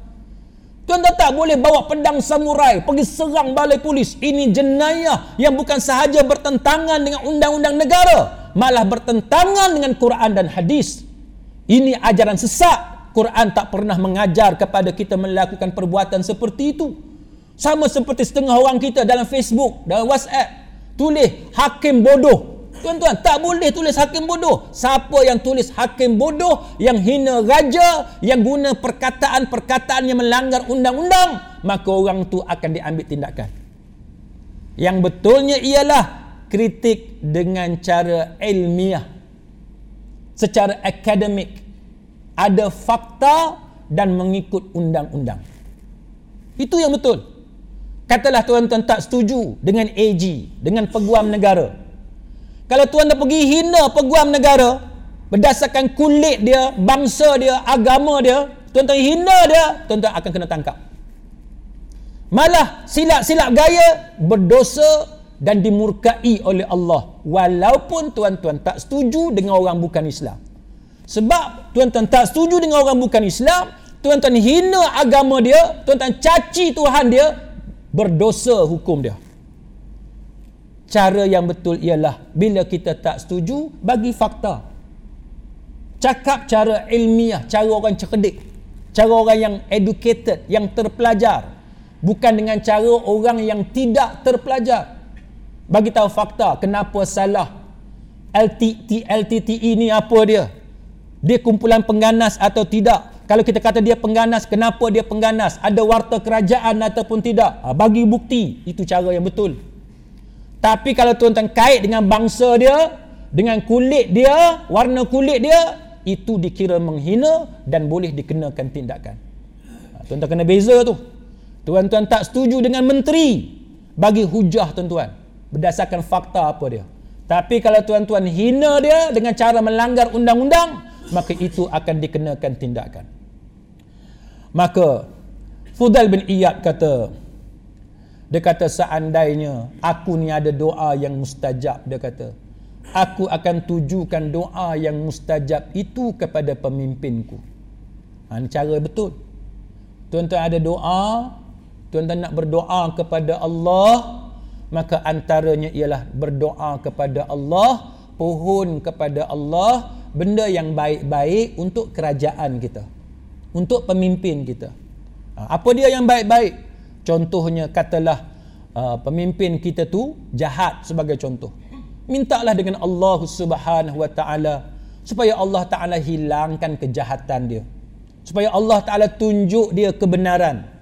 tuan-tuan tak boleh bawa pedang samurai pergi serang balai polis ini jenayah yang bukan sahaja bertentangan dengan undang-undang negara malah bertentangan dengan Quran dan hadis ini ajaran sesat Quran tak pernah mengajar kepada kita melakukan perbuatan seperti itu. Sama seperti setengah orang kita dalam Facebook, dalam WhatsApp, tulis hakim bodoh. Tuan-tuan, tak boleh tulis hakim bodoh. Siapa yang tulis hakim bodoh, yang hina raja, yang guna perkataan-perkataan yang melanggar undang-undang, maka orang tu akan diambil tindakan. Yang betulnya ialah kritik dengan cara ilmiah. Secara akademik ada fakta dan mengikut undang-undang. Itu yang betul. Katalah tuan-tuan tak setuju dengan AG, dengan peguam negara. Kalau tuan dah pergi hina peguam negara, berdasarkan kulit dia, bangsa dia, agama dia, tuan-tuan hina dia, tuan-tuan akan kena tangkap. Malah silap-silap gaya berdosa dan dimurkai oleh Allah walaupun tuan-tuan tak setuju dengan orang bukan Islam. Sebab tuan-tuan tak setuju dengan orang bukan Islam, tuan-tuan hina agama dia, tuan-tuan caci Tuhan dia, berdosa hukum dia. Cara yang betul ialah bila kita tak setuju, bagi fakta. Cakap cara ilmiah, cara orang cerdik, cara orang yang educated, yang terpelajar. Bukan dengan cara orang yang tidak terpelajar. Bagi tahu fakta kenapa salah? LTT, LTTE ni apa dia? Dia kumpulan pengganas atau tidak? Kalau kita kata dia pengganas kenapa dia pengganas? Ada warta kerajaan ataupun tidak? Ha, bagi bukti. Itu cara yang betul tapi kalau tuan-tuan kait dengan bangsa dia dengan kulit dia warna kulit dia itu dikira menghina dan boleh dikenakan tindakan ha, tuan-tuan kena beza tu tuan-tuan tak setuju dengan menteri bagi hujah tuan-tuan berdasarkan fakta apa dia. Tapi kalau tuan-tuan hina dia dengan cara melanggar undang-undang, maka itu akan dikenakan tindakan. Maka Fudal bin Iyad kata, dia kata seandainya aku ni ada doa yang mustajab, dia kata, aku akan tujukan doa yang mustajab itu kepada pemimpinku. Ha, ini cara betul. Tuan-tuan ada doa, tuan-tuan nak berdoa kepada Allah, maka antaranya ialah berdoa kepada Allah pohon kepada Allah benda yang baik-baik untuk kerajaan kita untuk pemimpin kita ha, apa dia yang baik-baik contohnya katalah uh, pemimpin kita tu jahat sebagai contoh mintalah dengan Allah Subhanahu wa taala supaya Allah taala hilangkan kejahatan dia supaya Allah taala tunjuk dia kebenaran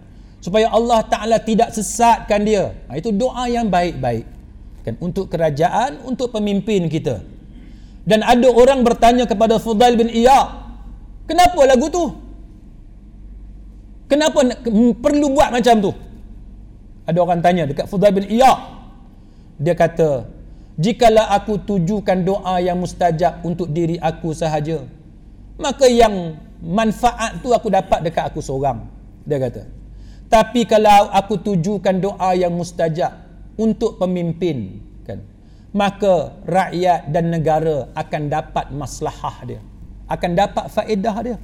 supaya Allah Taala tidak sesatkan dia. Ha, itu doa yang baik-baik. Kan untuk kerajaan, untuk pemimpin kita. Dan ada orang bertanya kepada Fudail bin Iyad, "Kenapa lagu tu? Kenapa perlu buat macam tu?" Ada orang tanya dekat Fudail bin Iyad. Dia kata, "Jikalau aku tujukan doa yang mustajab untuk diri aku sahaja, maka yang manfaat tu aku dapat dekat aku seorang." Dia kata, tapi kalau aku tujukan doa yang mustajab untuk pemimpin kan maka rakyat dan negara akan dapat maslahah dia akan dapat faedah dia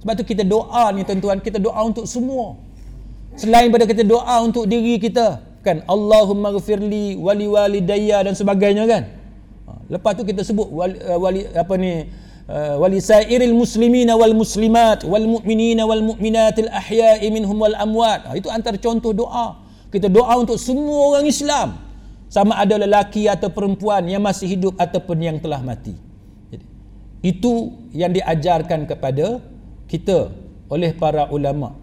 sebab tu kita doa ni tuan-tuan kita doa untuk semua selain pada kita doa untuk diri kita kan? Allahumma ghafirli wali walidayya dan sebagainya kan? Ha, lepas tu kita sebut wali, uh, wali apa ni Uh, walisairil muslimina wal muslimat wal mu'minina wal mu'minatil ahya'i minhum wal amwat. Ha, itu antara contoh doa. Kita doa untuk semua orang Islam. Sama ada lelaki atau perempuan yang masih hidup ataupun yang telah mati. Jadi, itu yang diajarkan kepada kita oleh para ulama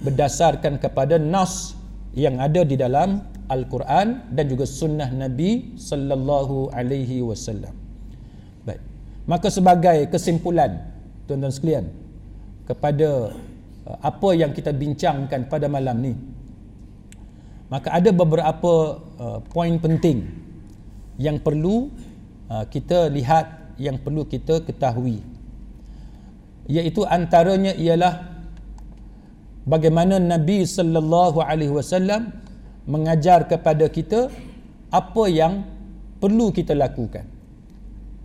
berdasarkan kepada nas yang ada di dalam Al-Quran dan juga sunnah Nabi sallallahu alaihi wasallam. Maka sebagai kesimpulan tuan-tuan sekalian kepada uh, apa yang kita bincangkan pada malam ni maka ada beberapa uh, poin penting yang perlu uh, kita lihat yang perlu kita ketahui. Iaitu antaranya ialah bagaimana Nabi sallallahu alaihi wasallam mengajar kepada kita apa yang perlu kita lakukan.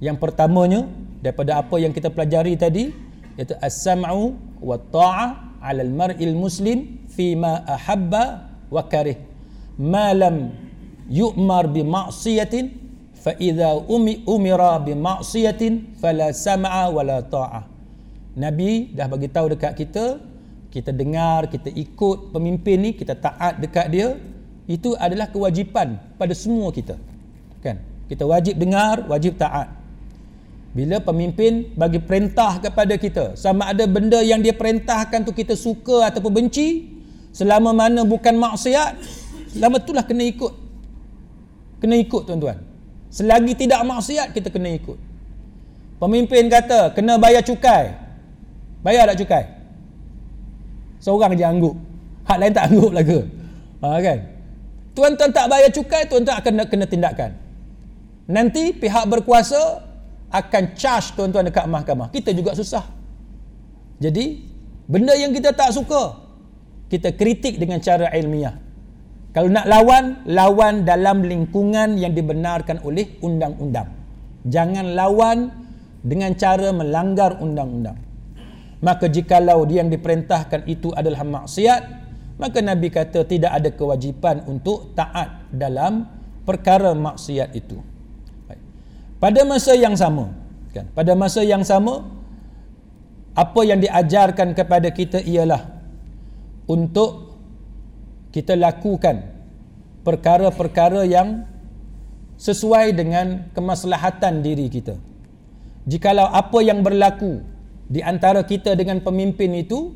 Yang pertamanya daripada apa yang kita pelajari tadi iaitu as-sam'u wa ta'ah 'ala al-mar'il muslim fi ma ahabba wa karih. Ma lam yu'mar bi ma'siyatin fa idza umira bi ma'siyatin fala sam'a wa la ta'ah Nabi dah bagi tahu dekat kita kita dengar kita ikut pemimpin ni kita taat dekat dia itu adalah kewajipan pada semua kita. Kan? Kita wajib dengar wajib taat. Bila pemimpin bagi perintah kepada kita sama ada benda yang dia perintahkan tu kita suka ataupun benci selama mana bukan maksiat selama itulah kena ikut. Kena ikut tuan-tuan. Selagi tidak maksiat kita kena ikut. Pemimpin kata kena bayar cukai. Bayar tak cukai seorang je angguk hak lain tak angguk lagi ha, kan tuan-tuan tak bayar cukai tuan-tuan akan kena tindakan nanti pihak berkuasa akan charge tuan-tuan dekat mahkamah. Kita juga susah. Jadi, benda yang kita tak suka, kita kritik dengan cara ilmiah. Kalau nak lawan, lawan dalam lingkungan yang dibenarkan oleh undang-undang. Jangan lawan dengan cara melanggar undang-undang. Maka jikalau dia yang diperintahkan itu adalah maksiat, maka Nabi kata tidak ada kewajipan untuk taat dalam perkara maksiat itu. Pada masa yang sama, kan? Pada masa yang sama apa yang diajarkan kepada kita ialah untuk kita lakukan perkara-perkara yang sesuai dengan kemaslahatan diri kita. Jikalau apa yang berlaku di antara kita dengan pemimpin itu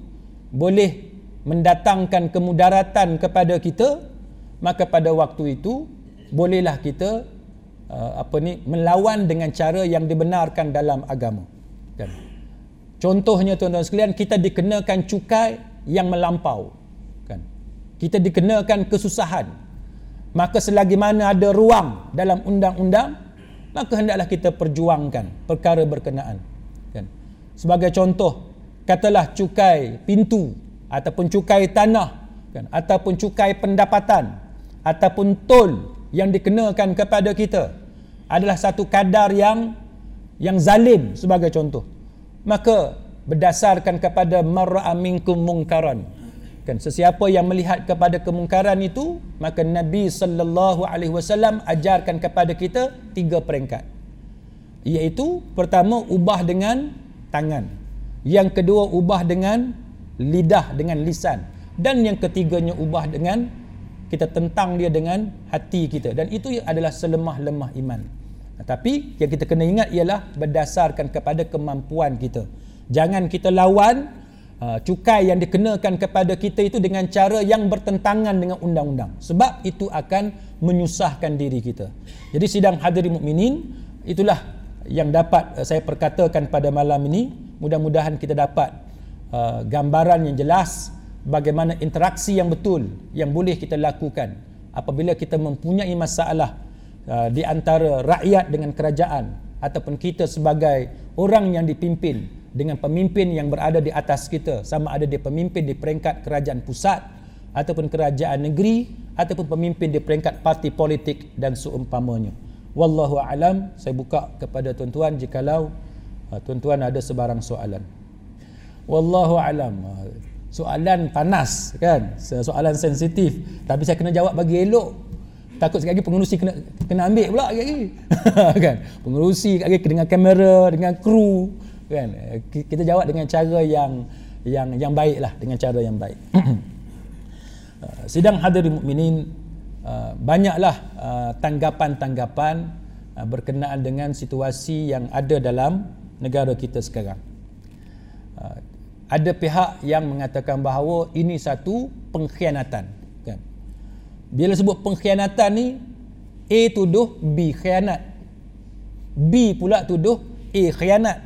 boleh mendatangkan kemudaratan kepada kita, maka pada waktu itu bolehlah kita uh, apa ni melawan dengan cara yang dibenarkan dalam agama. Kan? Contohnya tuan-tuan sekalian kita dikenakan cukai yang melampau. Kan? Kita dikenakan kesusahan. Maka selagi mana ada ruang dalam undang-undang maka hendaklah kita perjuangkan perkara berkenaan sebagai contoh katalah cukai pintu ataupun cukai tanah kan ataupun cukai pendapatan ataupun tol yang dikenakan kepada kita adalah satu kadar yang yang zalim sebagai contoh. Maka berdasarkan kepada mar'a minkum mungkaran kan sesiapa yang melihat kepada kemungkaran itu maka Nabi sallallahu alaihi wasallam ajarkan kepada kita tiga peringkat. Iaitu pertama ubah dengan tangan. Yang kedua ubah dengan lidah dengan lisan. Dan yang ketiganya ubah dengan kita tentang dia dengan hati kita. Dan itu adalah selemah-lemah iman. Tapi yang kita kena ingat ialah berdasarkan kepada kemampuan kita. Jangan kita lawan uh, cukai yang dikenakan kepada kita itu dengan cara yang bertentangan dengan undang-undang. Sebab itu akan menyusahkan diri kita. Jadi sidang hadirin mukminin itulah yang dapat uh, saya perkatakan pada malam ini mudah-mudahan kita dapat uh, gambaran yang jelas bagaimana interaksi yang betul yang boleh kita lakukan apabila kita mempunyai masalah uh, di antara rakyat dengan kerajaan ataupun kita sebagai orang yang dipimpin dengan pemimpin yang berada di atas kita sama ada dia pemimpin di peringkat kerajaan pusat ataupun kerajaan negeri ataupun pemimpin di peringkat parti politik dan seumpamanya wallahu alam. Saya buka kepada tuan-tuan jikalau uh, tuan-tuan ada sebarang soalan. Wallahu alam. Soalan panas kan? Soalan sensitif. Tapi saya kena jawab bagi elok. Takut sekali lagi pengurusi kena kena ambil pula lagi. Kan? Pengurusi lagi dengan kamera dengan kru kan? Kita jawab dengan cara yang yang yang baik lah dengan cara yang baik. Sidang hadirin mukminin uh, banyaklah uh, tanggapan-tanggapan uh, berkenaan dengan situasi yang ada dalam negara kita sekarang. Ada pihak yang mengatakan bahawa ini satu pengkhianatan kan? Bila sebut pengkhianatan ni A tuduh B khianat. B pula tuduh A khianat.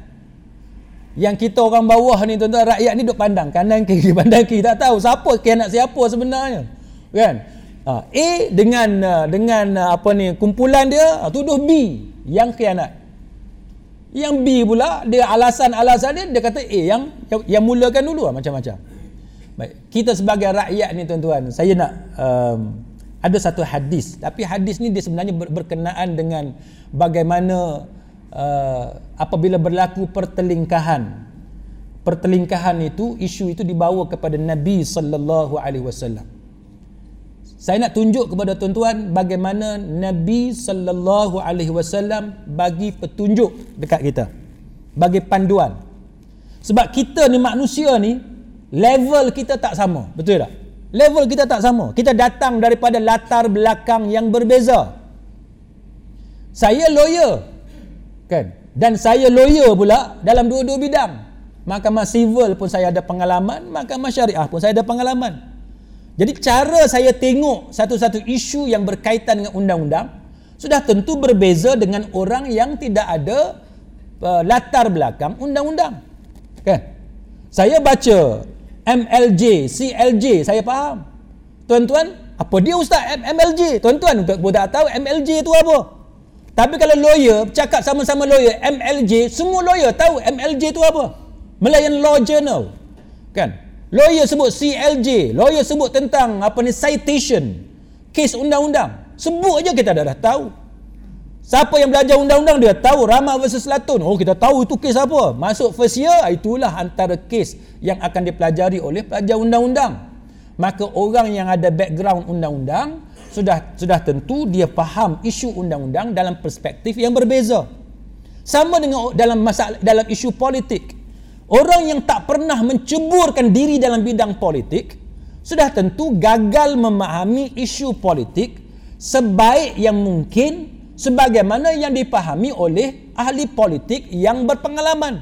Yang kita orang bawah ni tuan-tuan rakyat ni duk pandang kanan kiri pandang kiri. Tak tahu siapa khianat siapa sebenarnya kan ha, A dengan uh, dengan uh, apa ni kumpulan dia uh, tuduh B yang khianat yang B pula dia alasan-alasan dia dia kata A yang yang, yang mulakan dulu macam-macam. Baik, kita sebagai rakyat ni tuan-tuan, saya nak um, ada satu hadis, tapi hadis ni dia sebenarnya ber, berkenaan dengan bagaimana uh, apabila berlaku pertelingkahan. Pertelingkahan itu isu itu dibawa kepada Nabi sallallahu alaihi wasallam. Saya nak tunjuk kepada tuan-tuan bagaimana Nabi sallallahu alaihi wasallam bagi petunjuk dekat kita. Bagi panduan. Sebab kita ni manusia ni level kita tak sama, betul tak? Level kita tak sama. Kita datang daripada latar belakang yang berbeza. Saya lawyer. Kan? Dan saya lawyer pula dalam dua-dua bidang. Mahkamah civil pun saya ada pengalaman, mahkamah syariah pun saya ada pengalaman. Jadi cara saya tengok satu-satu isu yang berkaitan dengan undang-undang sudah tentu berbeza dengan orang yang tidak ada uh, latar belakang undang-undang. Kan? Saya baca MLJ, CLJ, saya faham. Tuan-tuan, apa dia ustaz MLJ? Tuan-tuan pun tak tahu MLJ itu apa. Tapi kalau lawyer cakap sama-sama lawyer MLJ, semua lawyer tahu MLJ tu apa? Malayan Law Journal. Kan? Lawyer sebut CLJ, lawyer sebut tentang apa ni citation, kes undang-undang. Sebut aja kita dah, dah tahu. Siapa yang belajar undang-undang dia tahu Rama versus Latun. Oh kita tahu itu kes apa. Masuk first year itulah antara kes yang akan dipelajari oleh pelajar undang-undang. Maka orang yang ada background undang-undang sudah sudah tentu dia faham isu undang-undang dalam perspektif yang berbeza. Sama dengan dalam masalah dalam isu politik. Orang yang tak pernah menceburkan diri dalam bidang politik sudah tentu gagal memahami isu politik sebaik yang mungkin sebagaimana yang dipahami oleh ahli politik yang berpengalaman.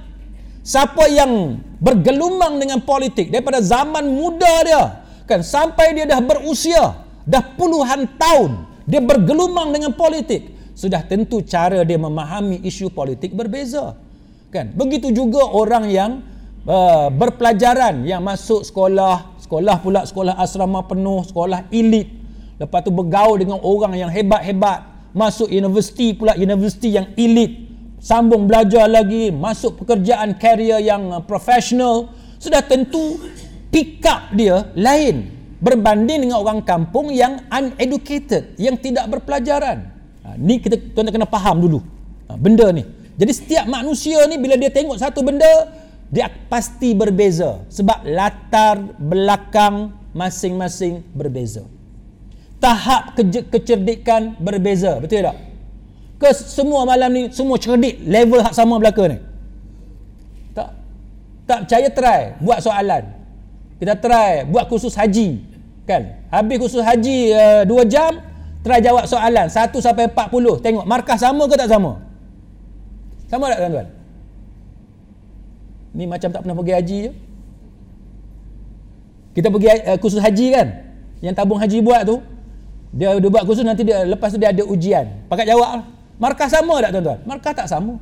Siapa yang bergelumang dengan politik daripada zaman muda dia kan sampai dia dah berusia dah puluhan tahun dia bergelumang dengan politik sudah tentu cara dia memahami isu politik berbeza kan? Begitu juga orang yang uh, berpelajaran yang masuk sekolah sekolah pula sekolah asrama penuh sekolah elit. Lepas tu bergaul dengan orang yang hebat-hebat. Masuk universiti pula universiti yang elit. Sambung belajar lagi masuk pekerjaan career yang uh, profesional sudah tentu pick up dia lain. Berbanding dengan orang kampung yang uneducated yang tidak berpelajaran. Ha, ni kita tuan kena faham dulu. Ha, benda ni jadi setiap manusia ni bila dia tengok satu benda dia pasti berbeza sebab latar belakang masing-masing berbeza. Tahap ke- kecerdikan berbeza betul tak? Ke semua malam ni semua cerdik level hak sama belaka ni? Tak tak percaya try. Buat soalan. Kita try. Buat kursus haji kan? Habis kursus haji uh, 2 jam try jawab soalan. 1 sampai 40 tengok markah sama ke tak sama sama tak tuan-tuan ni macam tak pernah pergi haji je kita pergi uh, kursus haji kan yang tabung haji buat tu dia, dia buat kursus nanti dia lepas tu dia ada ujian. Pakai jawab lah. Markah sama tak tuan-tuan? Markah tak sama.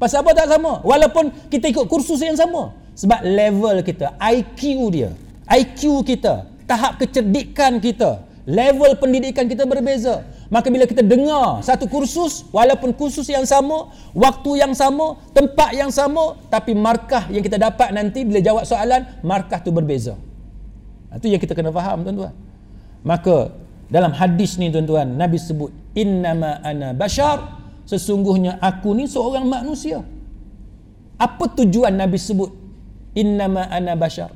Pasal apa tak sama? Walaupun kita ikut kursus yang sama. Sebab level kita, IQ dia, IQ kita, tahap kecerdikan kita, level pendidikan kita berbeza. Maka bila kita dengar satu kursus, walaupun kursus yang sama, waktu yang sama, tempat yang sama, tapi markah yang kita dapat nanti bila jawab soalan, markah tu berbeza. Itu yang kita kena faham tuan-tuan. Maka dalam hadis ni tuan-tuan, Nabi sebut, Innama ana bashar, sesungguhnya aku ni seorang manusia. Apa tujuan Nabi sebut, Innama ana bashar?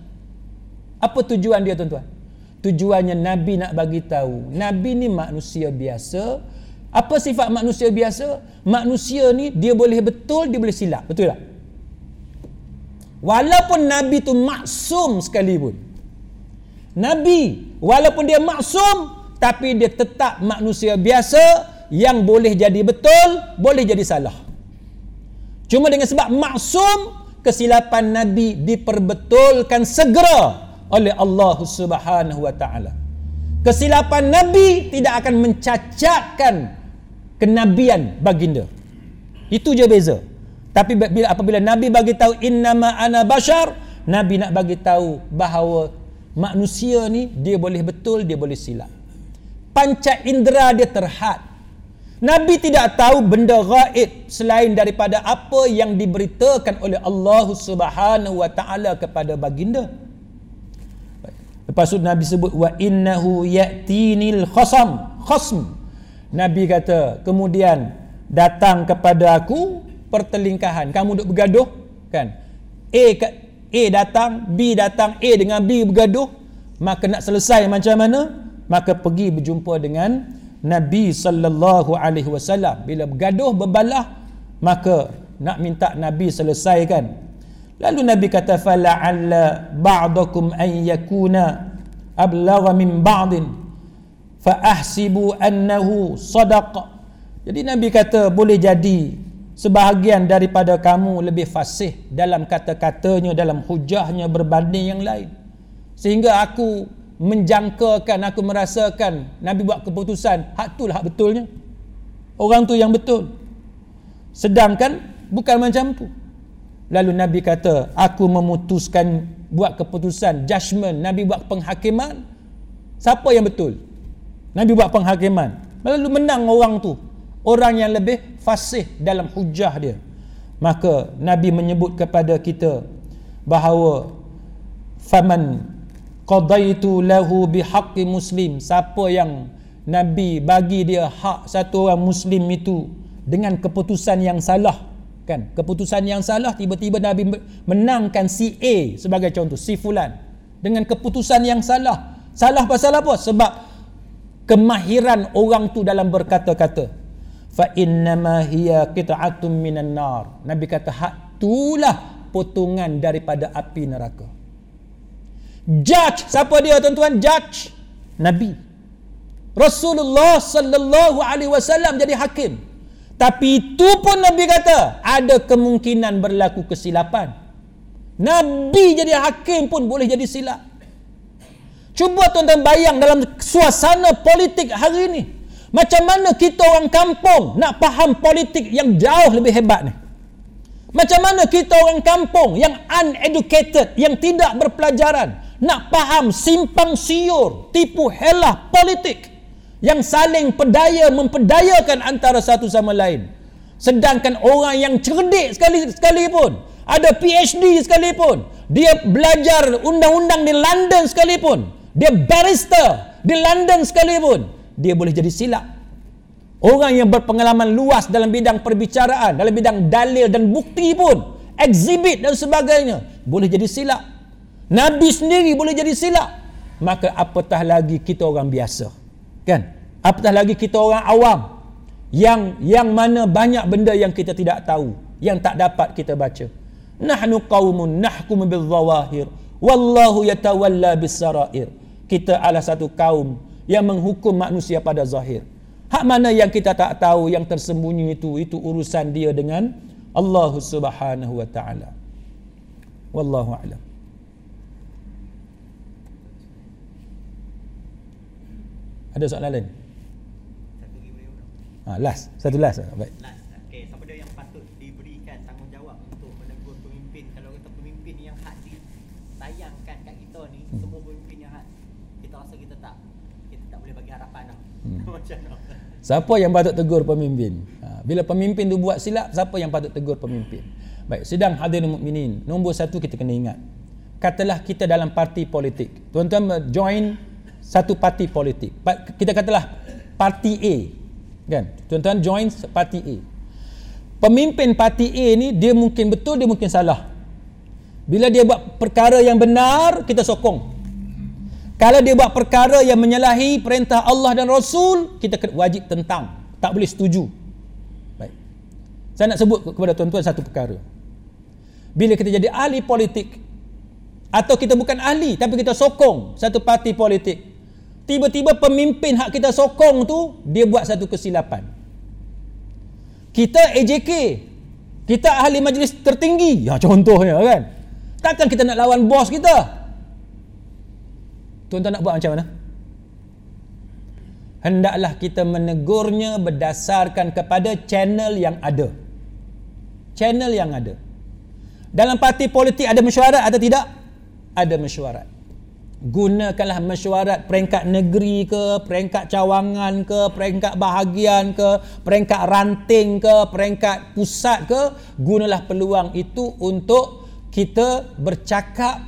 Apa tujuan dia tuan-tuan? Tujuannya Nabi nak bagi tahu, Nabi ni manusia biasa. Apa sifat manusia biasa? Manusia ni dia boleh betul, dia boleh silap. Betul tak? Walaupun Nabi tu maksum sekalipun. Nabi, walaupun dia maksum, tapi dia tetap manusia biasa yang boleh jadi betul, boleh jadi salah. Cuma dengan sebab maksum, kesilapan Nabi diperbetulkan segera oleh Allah Subhanahu wa taala. Kesilapan Nabi tidak akan mencacatkan kenabian baginda. Itu je beza. Tapi bila apabila Nabi bagi tahu innama ana bashar, Nabi nak bagi tahu bahawa manusia ni dia boleh betul, dia boleh silap panca indera dia terhad. Nabi tidak tahu benda gaib selain daripada apa yang diberitakan oleh Allah Subhanahu wa taala kepada baginda. Lepas itu Nabi sebut wa innahu ya'tinil khasam. Khasm. Nabi kata, kemudian datang kepada aku pertelingkahan. Kamu duk bergaduh kan? A A datang, B datang, A dengan B bergaduh, maka nak selesai macam mana? maka pergi berjumpa dengan Nabi sallallahu alaihi wasallam bila bergaduh berbalah maka nak minta Nabi selesaikan lalu Nabi kata fala'alla ba'dakum an yakuna ablagha min ba'din fa ahsibu annahu sadaq. Jadi Nabi kata boleh jadi sebahagian daripada kamu lebih fasih dalam kata-katanya dalam hujahnya berbanding yang lain. Sehingga aku menjangkakan aku merasakan Nabi buat keputusan hak tu lah hak betulnya. Orang tu yang betul. Sedangkan bukan macam tu lalu Nabi kata aku memutuskan buat keputusan judgement. Nabi buat penghakiman. Siapa yang betul? Nabi buat penghakiman. Lalu menang orang tu. Orang yang lebih fasih dalam hujah dia. Maka nabi menyebut kepada kita bahawa faman qadaitu lahu bihaqqi muslim. Siapa yang nabi bagi dia hak satu orang muslim itu dengan keputusan yang salah kan? Keputusan yang salah tiba-tiba nabi menangkan si A sebagai contoh si fulan. Dengan keputusan yang salah. Salah pasal apa? Sebab kemahiran orang tu dalam berkata-kata. Fa innama hiya qit'atun minan nar. Nabi kata hak itulah potongan daripada api neraka. Judge. Siapa dia tuan-tuan? Judge. Nabi. Rasulullah sallallahu alaihi wasallam jadi hakim tapi itu pun nabi kata ada kemungkinan berlaku kesilapan. Nabi jadi hakim pun boleh jadi silap. Cuba tuan-tuan bayang dalam suasana politik hari ini macam mana kita orang kampung nak faham politik yang jauh lebih hebat ni? Macam mana kita orang kampung yang uneducated yang tidak berpelajaran nak faham simpang siur, tipu helah politik yang saling pedaya mempedayakan antara satu sama lain. Sedangkan orang yang cerdik sekali sekali pun, ada PhD sekalipun, dia belajar undang-undang di London sekalipun, dia barrister di London sekalipun, dia boleh jadi silap. Orang yang berpengalaman luas dalam bidang perbicaraan, dalam bidang dalil dan bukti pun, exhibit dan sebagainya, boleh jadi silap. Nabi sendiri boleh jadi silap. Maka apatah lagi kita orang biasa. Kan? Apatah lagi kita orang awam. Yang yang mana banyak benda yang kita tidak tahu. Yang tak dapat kita baca. Nahnu qawmun nahkum bil zawahir. Wallahu yatawalla bis sarair. Kita adalah satu kaum yang menghukum manusia pada zahir. Hak mana yang kita tak tahu yang tersembunyi itu itu urusan dia dengan Allah Subhanahu wa taala. Wallahu a'lam. Ada soalan lain? Satu Ha, last. Satu last. Baik. Last. Okey, siapa dia yang patut diberikan tanggungjawab untuk menegur pemimpin kalau kata pemimpin yang hak ditayangkan kat kita ni, hmm. semua pemimpin yang hak kita rasa kita tak kita tak boleh bagi harapan dah. Hmm. Macam mana? Siapa yang patut tegur pemimpin? Ha, bila pemimpin tu buat silap, siapa yang patut tegur pemimpin? Baik, sidang hadirin mukminin. Nombor satu kita kena ingat. Katalah kita dalam parti politik. Tuan-tuan join satu parti politik. Kita katalah parti A. Kan? Tuan-tuan join parti A. Pemimpin parti A ni dia mungkin betul, dia mungkin salah. Bila dia buat perkara yang benar, kita sokong. Kalau dia buat perkara yang menyalahi perintah Allah dan Rasul, kita wajib tentang. Tak boleh setuju. Baik. Saya nak sebut kepada tuan-tuan satu perkara. Bila kita jadi ahli politik, atau kita bukan ahli, tapi kita sokong satu parti politik, tiba-tiba pemimpin hak kita sokong tu dia buat satu kesilapan. Kita AJK kita ahli majlis tertinggi. Ya contohnya kan? Takkan kita nak lawan bos kita? Tuan-tuan nak buat macam mana? Hendaklah kita menegurnya berdasarkan kepada channel yang ada. Channel yang ada. Dalam parti politik ada mesyuarat atau tidak? Ada mesyuarat gunakanlah mesyuarat peringkat negeri ke, peringkat cawangan ke, peringkat bahagian ke, peringkat ranting ke, peringkat pusat ke, gunalah peluang itu untuk kita bercakap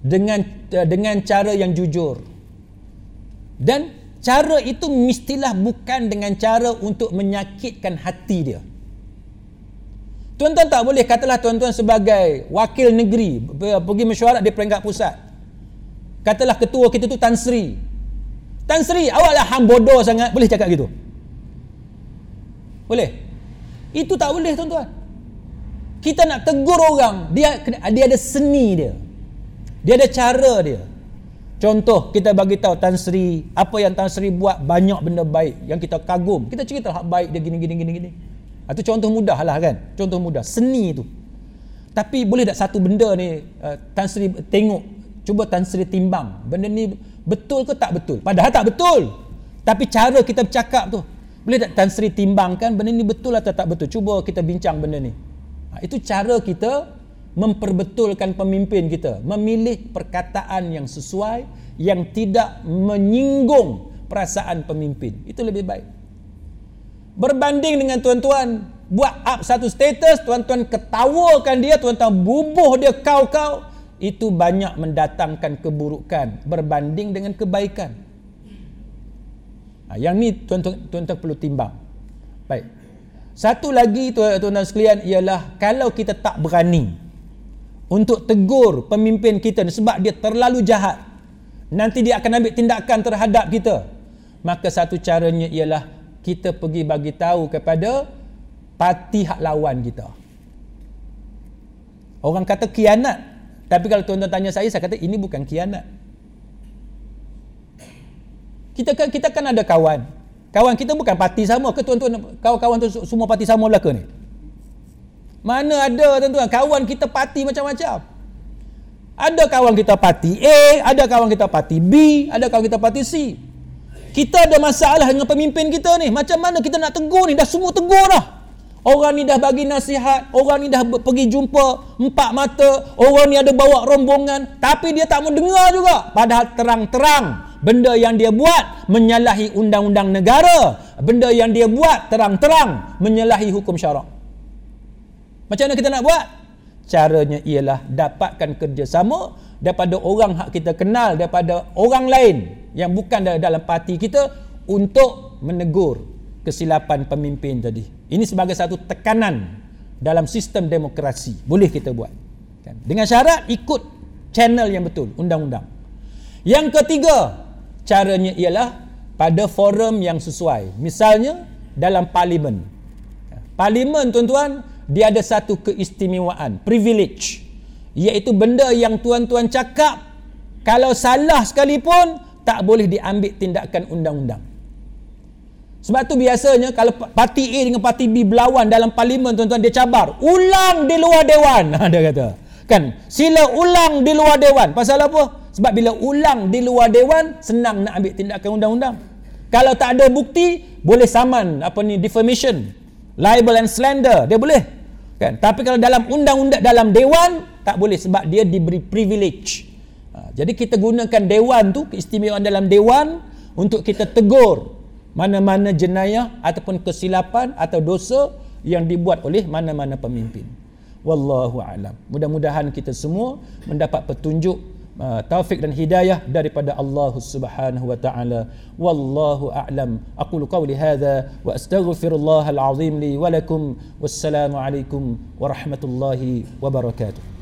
dengan dengan cara yang jujur. Dan cara itu mestilah bukan dengan cara untuk menyakitkan hati dia. Tuan-tuan tak boleh katalah tuan-tuan sebagai wakil negeri pergi mesyuarat di peringkat pusat katalah ketua kita tu Tan Sri. Tan Sri awak lah hang bodoh sangat. Boleh cakap gitu? Boleh? Itu tak boleh tuan-tuan. Kita nak tegur orang dia dia ada seni dia. Dia ada cara dia. Contoh kita bagi tahu Tan Sri apa yang Tan Sri buat banyak benda baik yang kita kagum. Kita cerita hak baik dia gini gini gini gini. Itu contoh mudah lah kan? Contoh mudah. Seni tu. Tapi boleh tak satu benda ni uh, Tan Sri tengok cuba Tan Sri timbang. Benda ni betul ke tak betul? Padahal tak betul. Tapi cara kita bercakap tu boleh tak Tan Sri timbangkan benda ni betul atau tak betul? Cuba kita bincang benda ni. Ha, itu cara kita memperbetulkan pemimpin kita. Memilih perkataan yang sesuai yang tidak menyinggung perasaan pemimpin. Itu lebih baik. Berbanding dengan tuan-tuan buat up satu status tuan-tuan ketawakan dia tuan-tuan bubuh dia kau-kau itu banyak mendatangkan keburukan berbanding dengan kebaikan ha, yang ni tuan-tuan tuan-tuan perlu timbang baik satu lagi tuan-tuan sekalian ialah kalau kita tak berani untuk tegur pemimpin kita sebab dia terlalu jahat nanti dia akan ambil tindakan terhadap kita maka satu caranya ialah kita pergi bagi tahu kepada parti hak lawan kita. Orang kata kianat. Tapi kalau tuan-tuan tanya saya, saya kata ini bukan kianat. Kita kan kita kan ada kawan. Kawan kita bukan parti sama ke tuan-tuan kawan-kawan tu semua parti sama belaka ni? Mana ada tuan-tuan kawan kita parti macam-macam. Ada kawan kita parti A, ada kawan kita parti B, ada kawan kita parti C. Kita ada masalah dengan pemimpin kita ni. Macam mana kita nak tegur ni? Dah semua tegur dah. Orang ni dah bagi nasihat, orang ni dah pergi jumpa empat mata, orang ni ada bawa rombongan, tapi dia tak mau dengar juga. Padahal terang-terang benda yang dia buat menyalahi undang-undang negara, benda yang dia buat terang-terang menyalahi hukum syarak. Macam mana kita nak buat? Caranya ialah dapatkan kerjasama daripada orang hak kita kenal daripada orang lain yang bukan dalam parti kita untuk menegur kesilapan pemimpin tadi. Ini sebagai satu tekanan dalam sistem demokrasi. Boleh kita buat. Kan? Dengan syarat ikut channel yang betul, undang-undang. Yang ketiga, caranya ialah pada forum yang sesuai. Misalnya dalam parlimen. Parlimen tuan-tuan, dia ada satu keistimewaan, privilege. Iaitu benda yang tuan-tuan cakap kalau salah sekalipun tak boleh diambil tindakan undang-undang. Sebab tu biasanya kalau parti A dengan parti B berlawan dalam parlimen tuan-tuan dia cabar. Ulang di luar dewan. Dia kata. Kan? Sila ulang di luar dewan. Pasal apa? Sebab bila ulang di luar dewan senang nak ambil tindakan undang-undang. Kalau tak ada bukti boleh saman apa ni defamation, libel and slander. Dia boleh. Kan? Tapi kalau dalam undang-undang dalam dewan tak boleh sebab dia diberi privilege. Ha, jadi kita gunakan dewan tu keistimewaan dalam dewan untuk kita tegur mana-mana jenayah ataupun kesilapan atau dosa yang dibuat oleh mana-mana pemimpin. Wallahu a'lam. Mudah-mudahan kita semua mendapat petunjuk uh, taufik dan hidayah daripada Allah Subhanahu wa taala. Wallahu a'lam. Aqulu qawli hadha wa astaghfirullahal azim li wa lakum. Wassalamu alaikum warahmatullahi wabarakatuh.